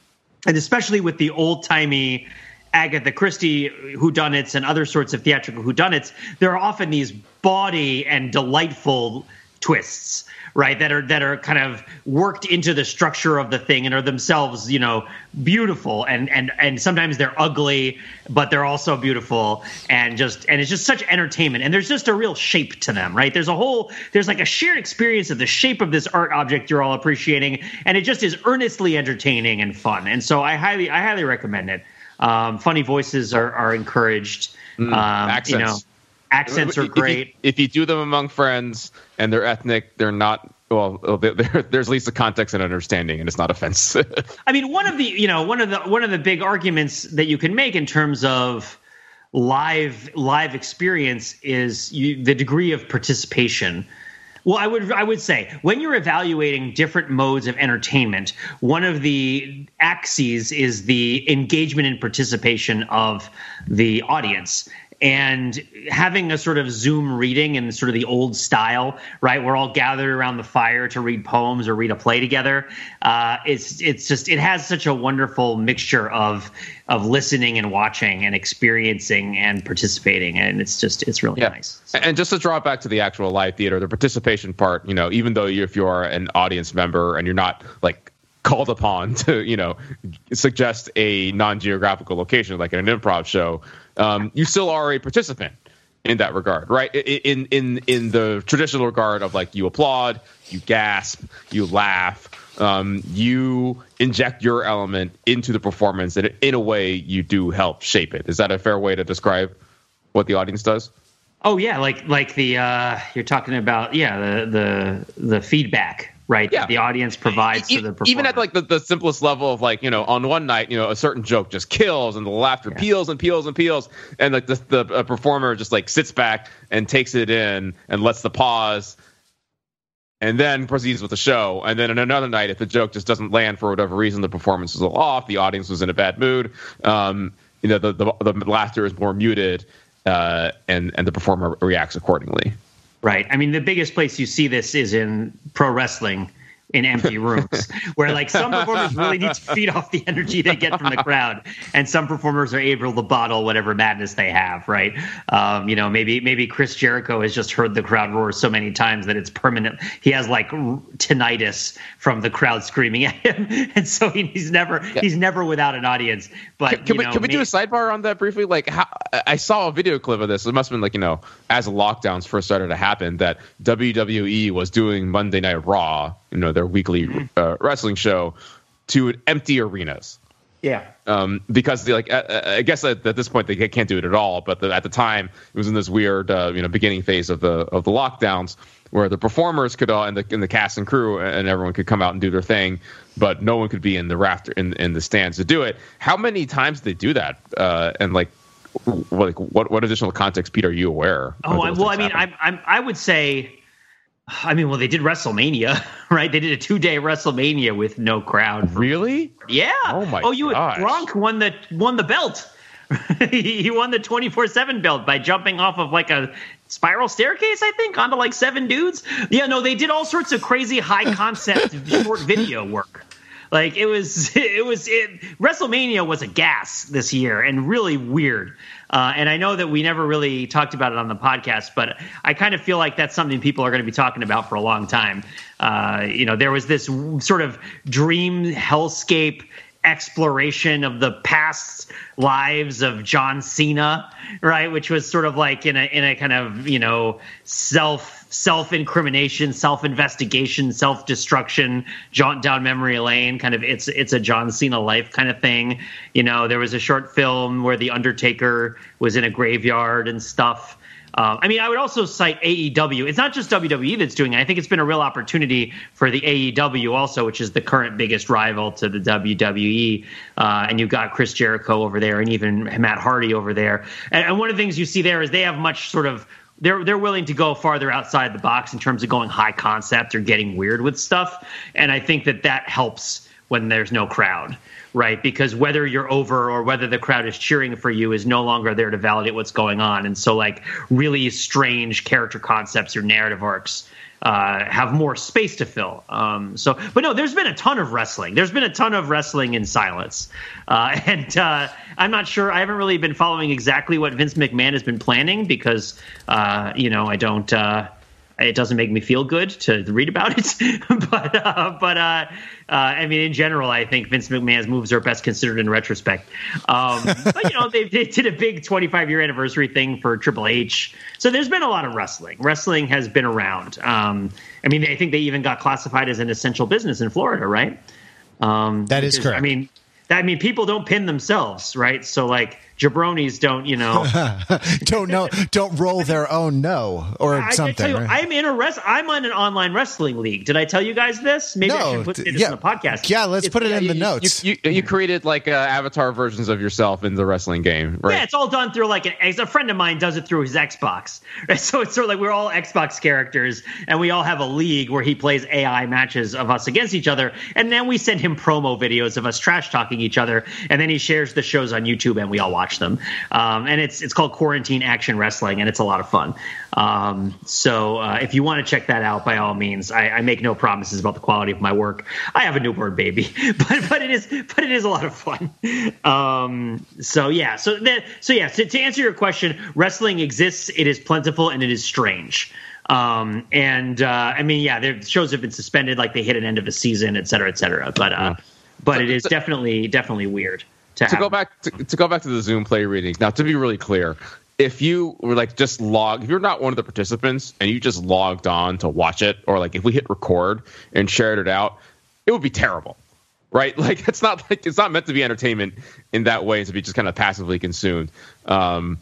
S2: and especially with the old timey Agatha Christie whodunits and other sorts of theatrical whodunits, there are often these bawdy and delightful twists, right? That are that are kind of worked into the structure of the thing and are themselves, you know, beautiful and and and sometimes they're ugly, but they're also beautiful and just and it's just such entertainment. And there's just a real shape to them, right? There's a whole there's like a shared experience of the shape of this art object you're all appreciating, and it just is earnestly entertaining and fun. And so I highly I highly recommend it. Um, funny voices are, are encouraged.
S3: Mm,
S2: um,
S3: accents.
S2: You know, accents are
S3: If you-
S2: great.
S3: If you, do them among friends and they're ethnic, they're not. Well, they're, they're, there's at least a context and understanding, and it's not offensive. [LAUGHS]
S2: I mean, one of the you know one of the one of the big arguments that you can make in terms of live live experience is you, the degree of participation. Well, I would I would say when you're evaluating different modes of entertainment, one of the axes is the engagement and participation of the audience. And having a sort of Zoom reading in sort of the old style, right? We're all gathered around the fire to read poems or read a play together. Uh, it's it's just it has such a wonderful mixture of of listening and watching and experiencing and participating, and it's just it's really nice. So-
S3: And just to draw it back to the actual live theater, the participation part, you know, even though you, if you're an audience member and you're not like called upon [LAUGHS] to, you know, suggest a non-geographical location like in an improv show, um, you still are a participant in that regard, right? In in in the traditional regard of like you applaud, you gasp, you laugh, um, you inject your element into the performance, and in a way, you do help shape it. Is that a fair way to describe what the audience does?
S2: Oh yeah, like like the uh, you're talking about yeah the the the feedback right? Yeah. the audience provides e- to the performer.
S3: Even at like the, the simplest level of like, you know, on one night, you know, a certain joke just kills and the laughter yeah. peals and peals and peals. And like the, the uh, performer just like sits back and takes it in and lets the pause and then proceeds with the show. And then in another night, if the joke just doesn't land for whatever reason, the performance is off, the audience was in a bad mood, um, you know, the, the, the laughter is more muted, uh, and, and the performer reacts accordingly.
S2: Right. I mean, the biggest place you see this is in pro wrestling in empty rooms [LAUGHS] where like some performers really need to [LAUGHS] feed off the energy they get from the crowd and some performers are able to bottle whatever madness they have right? Um, you know maybe maybe chris jericho has just heard the crowd roar so many times that it's permanent he has like tinnitus from the crowd screaming at him [LAUGHS] and so he's never yeah. he's never without an audience but
S3: can, can we, know, can we do a sidebar on that briefly? Like how i saw a video clip of this. It must have been like you know as lockdowns first started to happen that wwe was doing monday night raw you know their weekly mm-hmm. uh, wrestling show to empty arenas.
S2: Yeah.
S3: Um, because like, I, I guess at, at, this point they can't do it at all. But the, at the time, it was in this weird, uh, you know, beginning phase of the of the lockdowns where the performers could all and the in the cast and crew and everyone could come out and do their thing, but no one could be in the rafter in in the stands to do it. How many times did they do that? Uh, and like, like what what additional context, Pete, are you aware?
S2: Oh, well, I mean, I I I would say I mean, well, they did WrestleMania, [LAUGHS] right? They did a two day WrestleMania with no crowd.
S3: Really?
S2: Yeah.
S3: Oh my. God.
S2: Oh, you
S3: gosh.
S2: Gronk won the won the belt. [LAUGHS] he won the twenty four seven belt by jumping off of like a spiral staircase, I think, onto like seven dudes. Yeah, no, they did all sorts of crazy high concept [LAUGHS] short video work. Like it was, it was it. WrestleMania was a gas this year and really weird. Uh, and I know that we never really talked about it on the podcast, but I kind of feel like that's something people are going to be talking about for a long time. Uh, you know, there was this sort of dream hellscape exploration of the past lives of John Cena, right? Which was sort of like in a in a kind of you know self self incrimination, self investigation, self destruction, jaunt down memory lane. Kind of it's it's a John Cena life kind of thing. You know, there was a short film where the Undertaker was in a graveyard and stuff. Um, I mean, I would also cite AEW. It's not just WWE that's doing it. I think it's been a real opportunity for the AEW also, which is the current biggest rival to the WWE. Uh, and you've got Chris Jericho over there, and even Matt Hardy over there. And, and one of the things you see there is they have much sort of they're they're willing to go farther outside the box in terms of going high concept or getting weird with stuff. And I think that that helps when there's no crowd right? Because whether you're over or whether the crowd is cheering for you is no longer there to validate what's going on. And so, like, really strange character concepts or narrative arcs uh, have more space to fill. Um, so, but no, there's been a ton of wrestling. There's been a ton of wrestling in silence, uh, [LAUGHS] and uh, I'm not sure. I haven't really been following exactly what Vince McMahon has been planning because, uh, you know, I don't. Uh, it doesn't make me feel good to read about it, [LAUGHS] but uh, but uh, uh, I mean, in general, I think Vince McMahon's moves are best considered in retrospect. Um, [LAUGHS] but you know, they, they, did a big 25 year anniversary thing for Triple H, so there's been a lot of wrestling. Wrestling has been around. Um, I mean, I think they even got classified as an essential business in Florida, right?
S1: Um, that is correct.
S2: I mean, I mean, people don't pin themselves, right? So like jabronis don't, you know, [LAUGHS]
S1: don't know, don't roll their own no or I, something.
S2: I you, right? I'm in a rest. I'm on an online wrestling league. Did I tell you guys this? Maybe no, I should put this yeah, in the podcast.
S1: Yeah, let's it's, put it in the notes.
S3: You, you, you created like uh, avatar versions of yourself in the wrestling game, right?
S2: Yeah, it's all done through like an. A friend of mine does it through his Xbox. [LAUGHS] Right? So it's sort of like we're all Xbox characters, and we all have a league where he plays AI matches of us against each other, and then we send him promo videos of us trash talking each other, and then he shares the shows on YouTube, and we all watch watch them. Um, and it's it's called Quarantine Action Wrestling, and it's a lot of fun. Um, so uh, if you want to check that out, by all means, I, I, make no promises about the quality of my work. I have a newborn baby, [LAUGHS] but but it is but it is a lot of fun. Um, so yeah, so that, so yeah, so to answer your question, wrestling exists. It is plentiful and it is strange. Um, and uh, I mean, yeah, their shows have been suspended, like they hit an end of a season, et cetera, et cetera. But uh, but it is definitely definitely weird
S3: to, to go back to, to go back to the Zoom play readings. Now, to be really clear, if you were like just log, if you're not one of the participants and you just logged on to watch it, or like if we hit record and shared it out, it would be terrible, right? [LAUGHS] Like it's not like it's not meant to be entertainment in that way It's to be just kind of passively consumed. Um,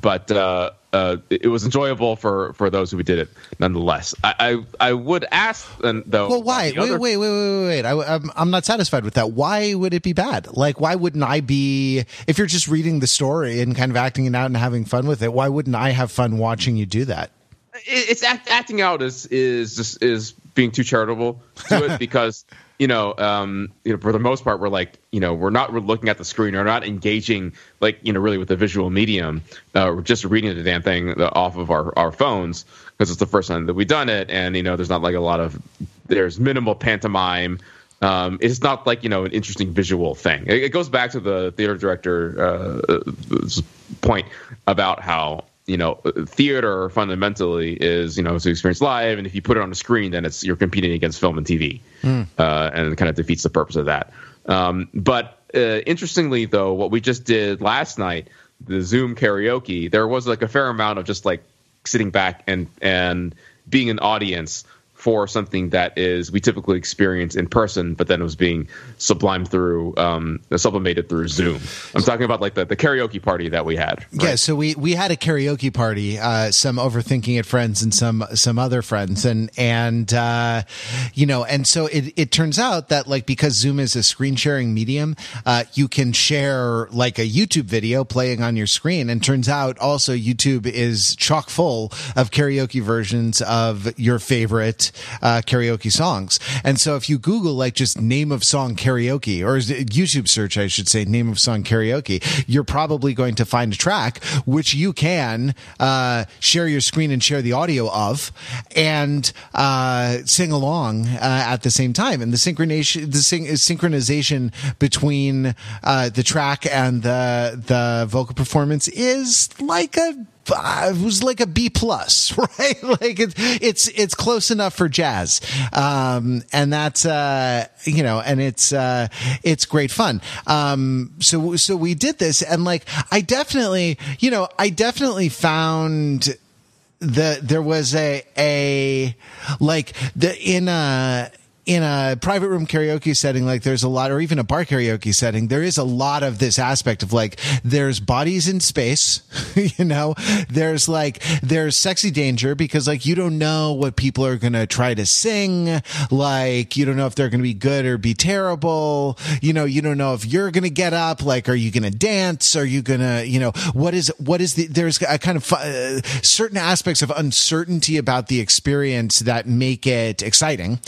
S3: but uh, uh, it was enjoyable for for those who did it nonetheless. I I, I would ask though.
S1: Well, why? Wait,
S3: other-
S1: wait, wait, wait, wait, wait. I, I'm I'm not satisfied with that. Why would it be bad? Like, why wouldn't I be? If you're just reading the story and kind of acting it out and having fun with it, why wouldn't I have fun watching you do that?
S3: It- it's act, acting out is is just is being too charitable to it [LAUGHS] because you know um you know for the most part we're like you know we're not we're looking at the screen. We're not engaging like you know really with the visual medium. Uh, we're just reading the damn thing off of our our phones because it's the first time that we've done it. And you know there's not like a lot of there's minimal pantomime. Um, it's not like you know an interesting visual thing. It, it goes back to the theater director uh, point about how you know theater fundamentally is you know to experience live, and if you put it on a screen, then it's you're competing against film and TV, mm. uh, and it kind of defeats the purpose of that. Um, but uh, interestingly, though, what we just did last night, the Zoom karaoke, there was like a fair amount of just like sitting back and and being an audience for something that is we typically experience in person, but then it was being sublimed through um, sublimated through Zoom. I'm talking about like the, the karaoke party that we had.
S1: Right? Yeah, so we we had a karaoke party, uh, some overthinking it friends and some some other friends, and and uh, you know, and so it it turns out that like because Zoom is a screen sharing medium, uh, you can share like a YouTube video playing on your screen, and turns out also YouTube is chock full of karaoke versions of your favorite uh, karaoke songs. And so if you Google like just name of song karaoke or YouTube search, I should say name of song karaoke, you're probably going to find a track which you can uh, share your screen and share the audio of and uh, sing along uh, at the same time. And the synchronization, the syn- synchronization between uh, the track and the the vocal performance is like a it was like a B plus, [LAUGHS] right? like it's it's it's close enough for jazz, um, and that's uh, you know, and it's uh, it's great fun. Um, so so we did this, and like I definitely, you know, I definitely found the there was a a like the in a in a private room karaoke setting, like there's a lot, or even a bar karaoke setting, there is a lot of this aspect of like, there's bodies in space, [LAUGHS] you know, there's like, there's sexy danger because like you don't know what people are going to try to sing. Like, you don't know if they're going to be good or be terrible. You know, you don't know if you're going to get up. Like, are you going to dance? Are you going to, you know, what is, what is the, there's a kind of uh, certain aspects of uncertainty about the experience that make it exciting.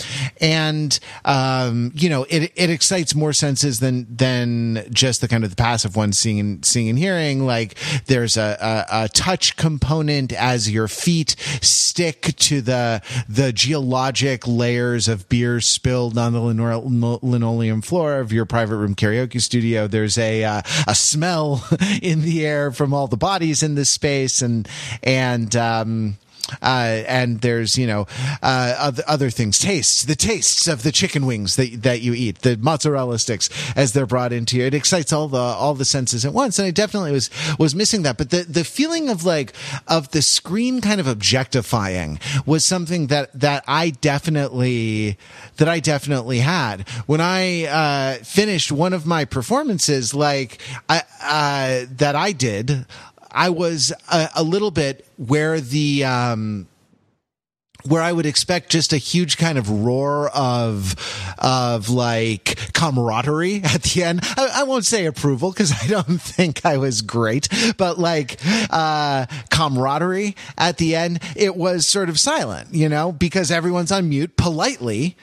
S1: And, and um, you know it it excites more senses than than just the kind of the passive ones seeing and seeing and hearing. Like there's a, a, a touch component as your feet stick to the the geologic layers of beer spilled on the linoleum floor of your private room karaoke studio. There's a uh, a smell [LAUGHS] in the air from all the bodies in this space. And and um uh, and there's you know uh, other, other things, tastes, the tastes of the chicken wings that that you eat, the mozzarella sticks as they're brought into you. It excites all the all the senses at once, and I definitely was was missing that. But the the feeling of like of the screen kind of objectifying was something that that I definitely that I definitely had. When I uh, finished one of my performances, like I uh, that I did I was a, a little bit where the, um, where I would expect just a huge kind of roar of of like camaraderie [LAUGHS] at the end. I, I won't say approval because I don't [LAUGHS] think I was great, but like uh, camaraderie at the end. It was sort of silent, you know, because everyone's on mute politely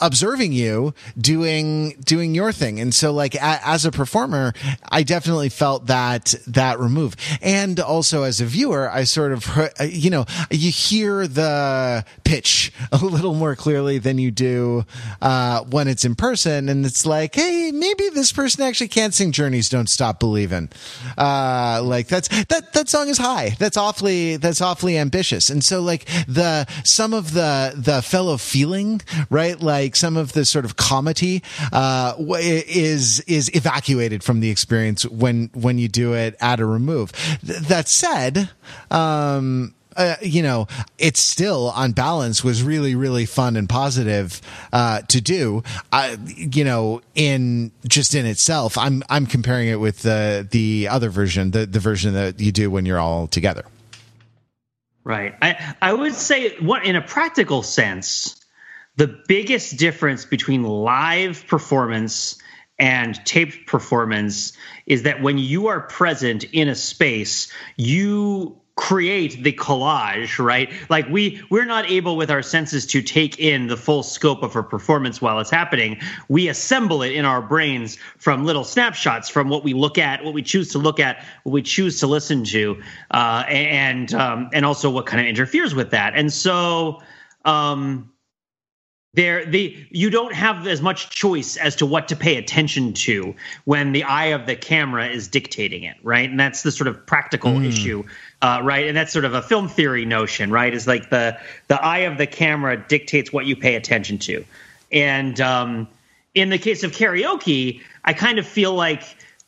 S1: observing you doing doing your thing. And so like a, as a performer i definitely felt that that remove. And also as a viewer i sort of [LAUGHS] you know you hear the pitch [LAUGHS] a little more clearly than you do uh, when it's in person. And it's like hey maybe this person actually can't sing journeys don't stop believing uh, like that's that that song is high. That's awfully that's awfully ambitious. And so like the some of the the fellow feeling right? Like like some of the sort of comedy uh, is is evacuated from the experience when when you do it at a remove. Th- that said, um, uh, you know, it's still on balance was really, really fun and positive uh, to do. Uh, you know, in just in itself, I'm I'm comparing it with the the other version, the the version that you do when you're all together.
S2: Right. I I would say what in a practical sense, the biggest difference between live performance and taped performance is that when you are present in a space, you create the collage right? Like we we're not able with our senses to take in the full scope of a performance while it's happening. We assemble it in our brains from little snapshots from what we look at what we choose to look at what we choose to listen to uh, and um, and also what kind of interferes with that. And so um, there the you don't have as much choice as to what to pay attention to when the eye of the camera is dictating it right? And that's the sort of practical mm. issue uh, right? And that's sort of a film theory notion right? Is like the the eye of the camera dictates what you pay attention to. And um, in the case of karaoke i kind of feel like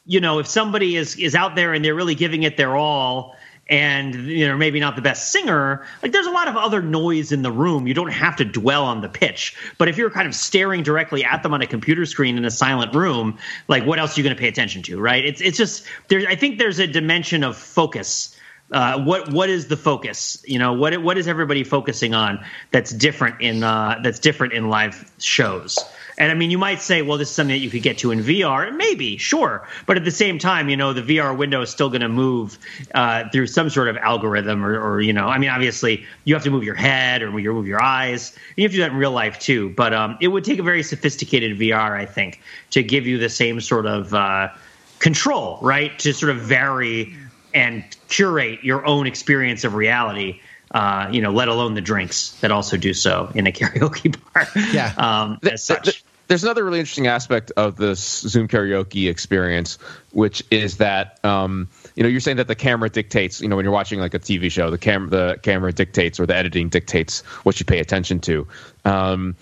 S2: you know if somebody is is out there and they're really giving it their all and you know maybe not the best singer like there's a lot of other noise in the room you don't have to dwell on the pitch but if you're kind of staring directly at them on a computer screen in a silent room like what else are you going to pay attention to right it's it's just there's i think there's a dimension of focus uh, what what is the focus? You know, what what is everybody focusing on that's different in uh, that's different in live shows? And I mean, you might say, well, this is something that you could get to in VR. Maybe, sure. But at the same time, you know, the VR window is still going to move uh, through some sort of algorithm or, or, you know, I mean, obviously you have to move your head or you move your eyes. You have to do that in real life too. But um, it would take a very sophisticated VR, I think, to give you the same sort of uh, control, right? To sort of vary and curate your own experience of reality uh, you know, let alone the drinks that also do so in a [LAUGHS] karaoke bar.
S1: Yeah.
S2: Um, as such.
S3: There's another really interesting aspect of this Zoom karaoke experience, which is that um, you know you're saying that the camera dictates. You know, when you're watching like a TV show, the camera the camera dictates or the editing dictates what you pay attention to. Um,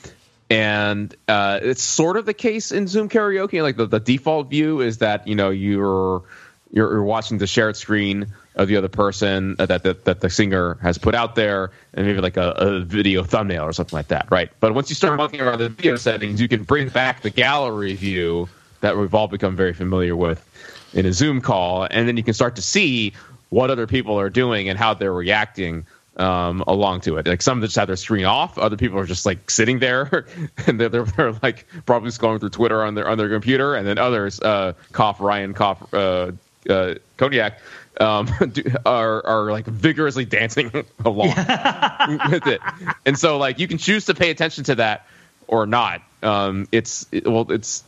S3: and uh, it's sort of the case in Zoom karaoke. Like the, the default view is that you know you're you're, you're watching the shared screen of the other person that, that that the singer has put out there, and maybe like a, a video thumbnail or something like that, right? But once you start monkeying around the video settings, you can bring back the gallery view that we've all become very familiar with in a Zoom call, and then you can start to see what other people are doing and how they're reacting um, along to it. Like some just have their screen off, other people are just like sitting there [LAUGHS] and they're, they're, they're, like probably scrolling through Twitter on their on their computer, and then others uh, cough Ryan cough uh, uh, cognac um, [LAUGHS] are are like vigorously dancing [LAUGHS] along [LAUGHS] with it, and so like you can choose to pay attention to that or not. Um, it's it, well, it's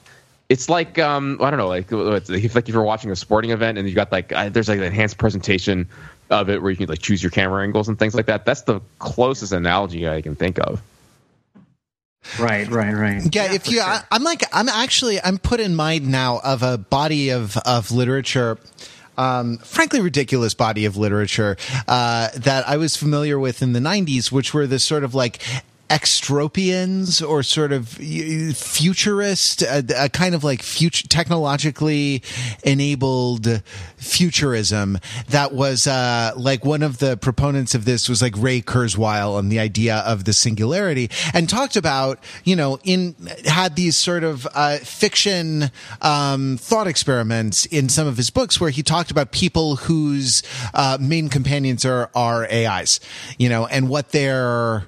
S3: it's like um, I don't know, like if like if you're watching a sporting event and you got like uh, there's like an enhanced presentation of it where you can like choose your camera angles and things like that. That's the closest analogy I can think of.
S2: Right, right, right.
S1: Yeah, yeah if you, sure. I, I'm like, I'm actually, I'm put in mind now of a body of of literature um, frankly ridiculous body of literature uh, that I was familiar with in the 90s, which were this sort of like extropians or sort of futurist, a, a, kind of like future technologically enabled futurism that was uh, like one of the proponents of this was like Ray Kurzweil and the idea of the singularity and talked about, you know, in had these sort of uh, fiction um, thought experiments in some of his books where he talked about people whose uh, main companions are, are AIs, you know, and what their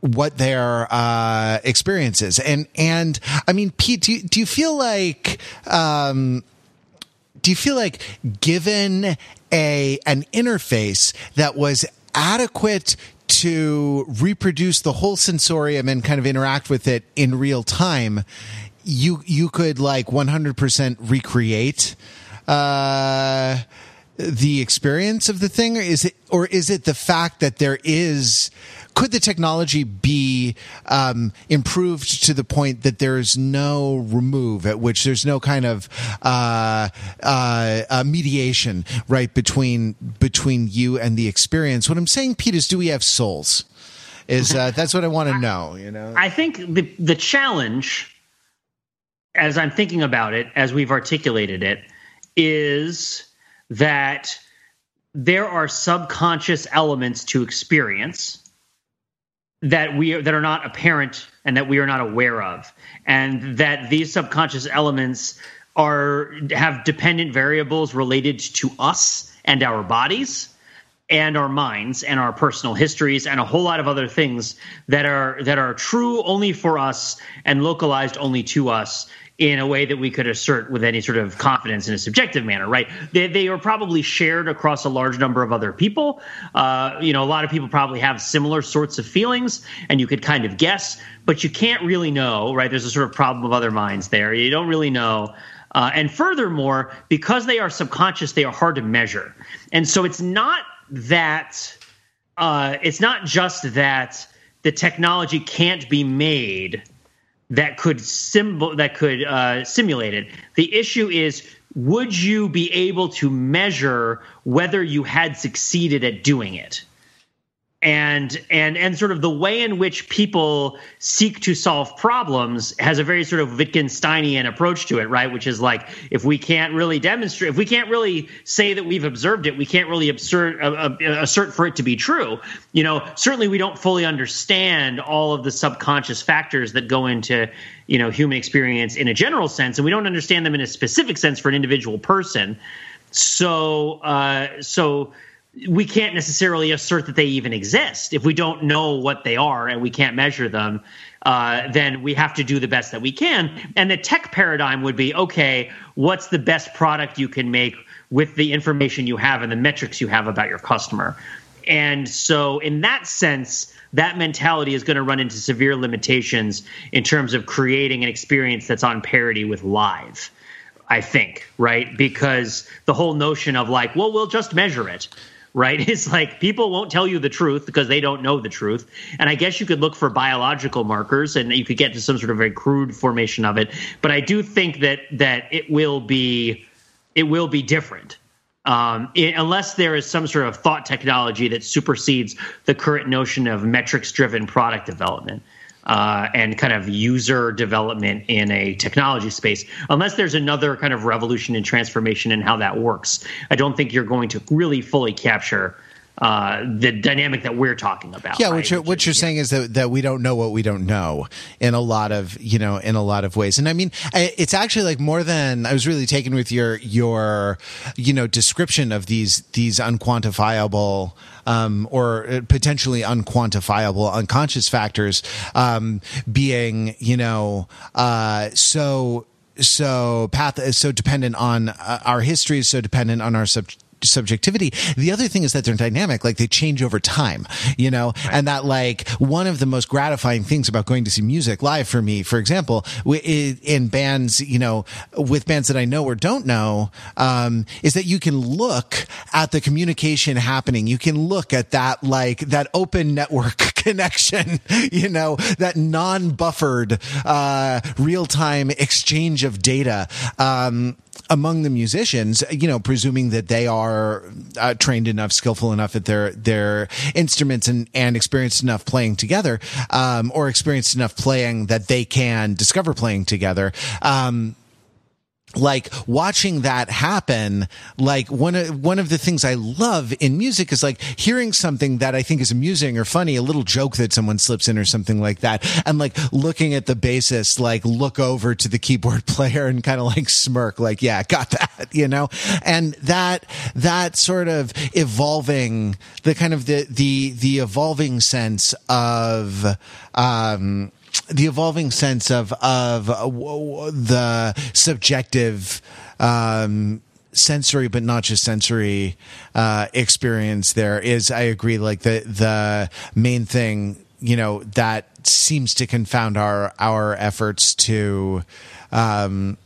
S1: what their uh, experience is. And and I mean, Pete, do you, do you feel like um, do you feel like given a an interface that was adequate to reproduce the whole sensorium and kind of interact with it in real time, you you could like 100% recreate uh, the experience of the thing, or is it or is it the fact that there is could the technology be um, improved to the point that there is no remove at which there's no kind of uh, uh, uh, mediation right between between you and the experience? What I'm saying, Pete, is do we have souls? Is uh, that's what I want to [LAUGHS] know? You know,
S2: I think the the challenge, as I'm thinking about it, as we've articulated it, is that there are subconscious elements to experience that we are, that are not apparent and that we are not aware of. And that these subconscious elements are have dependent variables related to us and our bodies and our minds and our personal histories and a whole lot of other things that are that are true only for us and localized only to us in a way that we could assert with any sort of confidence in a subjective manner, right? They, they are probably shared across a large number of other people. Uh, you know, a lot of people probably have similar sorts of feelings, and you could kind of guess, but you can't really know, right? There's a sort of problem of other minds there. You don't really know. Uh, and furthermore, because they are subconscious, they are hard to measure. And so it's not that, uh, it's not just that the technology can't be made that could symbol that could uh, simulate it. The issue is would you be able to measure whether you had succeeded at doing it? And and and sort of the way in which people seek to solve problems has a very sort of Wittgensteinian approach to it, right? Which is like if we can't really demonstrate, if we can't really say that we've observed it, we can't really assert, uh, uh, assert for it to be true. You know, certainly we don't fully understand all of the subconscious factors that go into you know human experience in a general sense, and we don't understand them in a specific sense for an individual person. So, uh, so we can't necessarily assert that they even exist if we don't know what they are and we can't measure them. Uh, then we have to do the best that we can. And the tech paradigm would be okay, what's the best product you can make with the information you have and the metrics you have about your customer? And so, in that sense, that mentality is going to run into severe limitations in terms of creating an experience that's on parity with live. I think, right? Because the whole notion of like, well, we'll just measure it right? [LAUGHS] It's like people won't tell you the truth because they don't know the truth. And I guess you could look for biological markers and you could get to some sort of very crude formation of it. But I do think that that it will be it will be different. Um, it, unless there is some sort of thought technology that supersedes the current notion of metrics driven product development uh, and kind of user development in a technology space. Unless there's another kind of revolution and transformation in how that works, I don't think you're going to really fully capture uh, the dynamic that we're talking about.
S1: Yeah, right? what you're, what you're yeah. saying is that, that we don't know what we don't know in a lot of you know in a lot of ways. And I mean, it's actually like more than I was really taken with your your you know description of these these unquantifiable. Um, or uh, potentially unquantifiable unconscious factors um, being, you know, uh, so so path is so dependent on uh, our history is so dependent on our sub- subjectivity. The other thing is that they're dynamic, like they change over time, you know, right. and that like one of the most gratifying things about going to see music live for me, for example, in bands, you know, with bands that I know or don't know, um, is that you can look at the communication happening. You can look at that, like that open network [LAUGHS] connection, you know, that non-buffered, uh, real-time exchange of data. Um, among the musicians, you know, presuming that they are uh, trained enough, skillful enough at their their instruments and and experienced enough playing together, um, or experienced enough playing that they can discover playing together. Um, like watching that happen like one of one of the things i love in music is like hearing something that i think is amusing or funny a little joke that someone slips in or something like that and like looking at the bassist like look over to the keyboard [LAUGHS] player and kind of like smirk like yeah got [LAUGHS] that you know? And that that sort of evolving the kind of the the the evolving sense of um the evolving sense of of the subjective um, sensory but not just sensory uh, experience there is i agree like the the main thing you know that seems to confound our our efforts to um,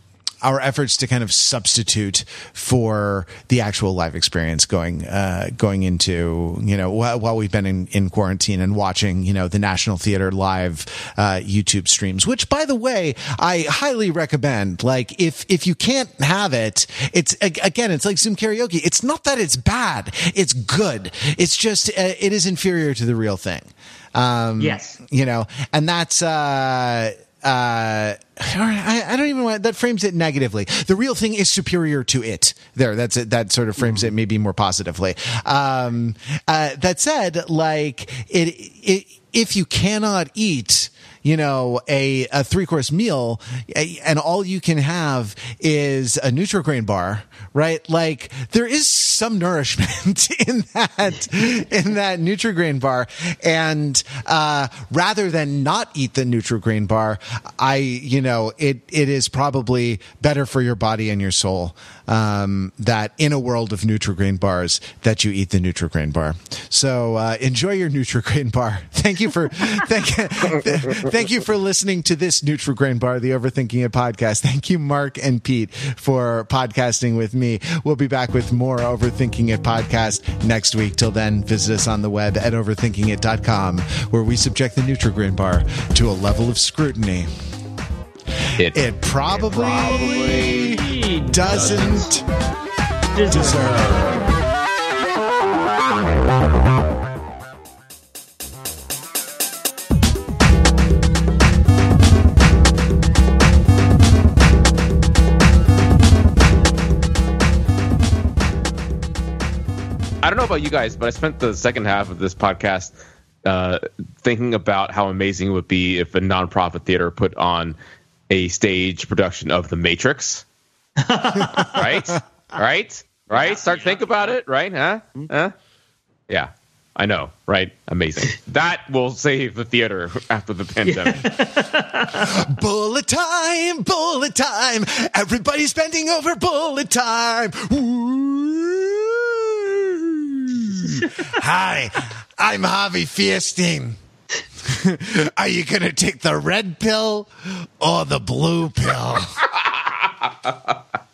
S1: our efforts to kind of substitute for the actual live experience going uh, going into you know while, while, we've been in, in quarantine and watching you know the National Theater live uh, YouTube streams, which by the way I highly recommend. Like if if you can't have it, it's again it's like Zoom karaoke. It's not that it's bad; it's good. It's just uh, it is inferior to the real thing.
S2: Um, yes,
S1: you know, and that's. Uh, uh, I, I, don't even want that frames it negatively. The real thing is superior to it. There, that's it. That sort of frames it maybe more positively. Um, uh, that said, like it, it, if you cannot eat you know, a, a three course meal and all you can have is a Nutrigrain bar, right? Like there is some nourishment [LAUGHS] in that, in that Nutrigrain bar. And, uh, rather than not eat the Nutrigrain bar, I, you know, it, it is probably better for your body and your soul, um, that in a world of Nutrigrain bars that you eat the Nutrigrain bar. So, uh, enjoy your Nutrigrain bar. Thank you for, [LAUGHS] thank, thank you for listening to this Nutrigrain bar, the Overthinking It podcast. [LAUGHS] Thank you, Mark and Pete, for podcasting with me. We'll be back with more Overthinking It podcast next week. Till then, visit us on the web at overthinkingit.com, where we subject the Nutrigrain bar to a level of scrutiny.
S3: It,
S1: It probably,
S2: Probably
S1: doesn't
S2: deserve.
S1: deserve.
S3: I don't know about you guys, but I spent the second half of this podcast uh, thinking about how amazing it would be if a nonprofit theater put on a stage production of The Matrix. [LAUGHS] right? Right? Right? Start think about it, right? Huh? Huh? Yeah. I know, right? Amazing. [LAUGHS] That will save the theater after the pandemic. [LAUGHS]
S1: Bullet time, bullet time. Everybody's bending over bullet time. Woo. [LAUGHS] Hi, I'm Javi Fiesting. [LAUGHS] Are you going to take the red pill or the blue pill? [LAUGHS]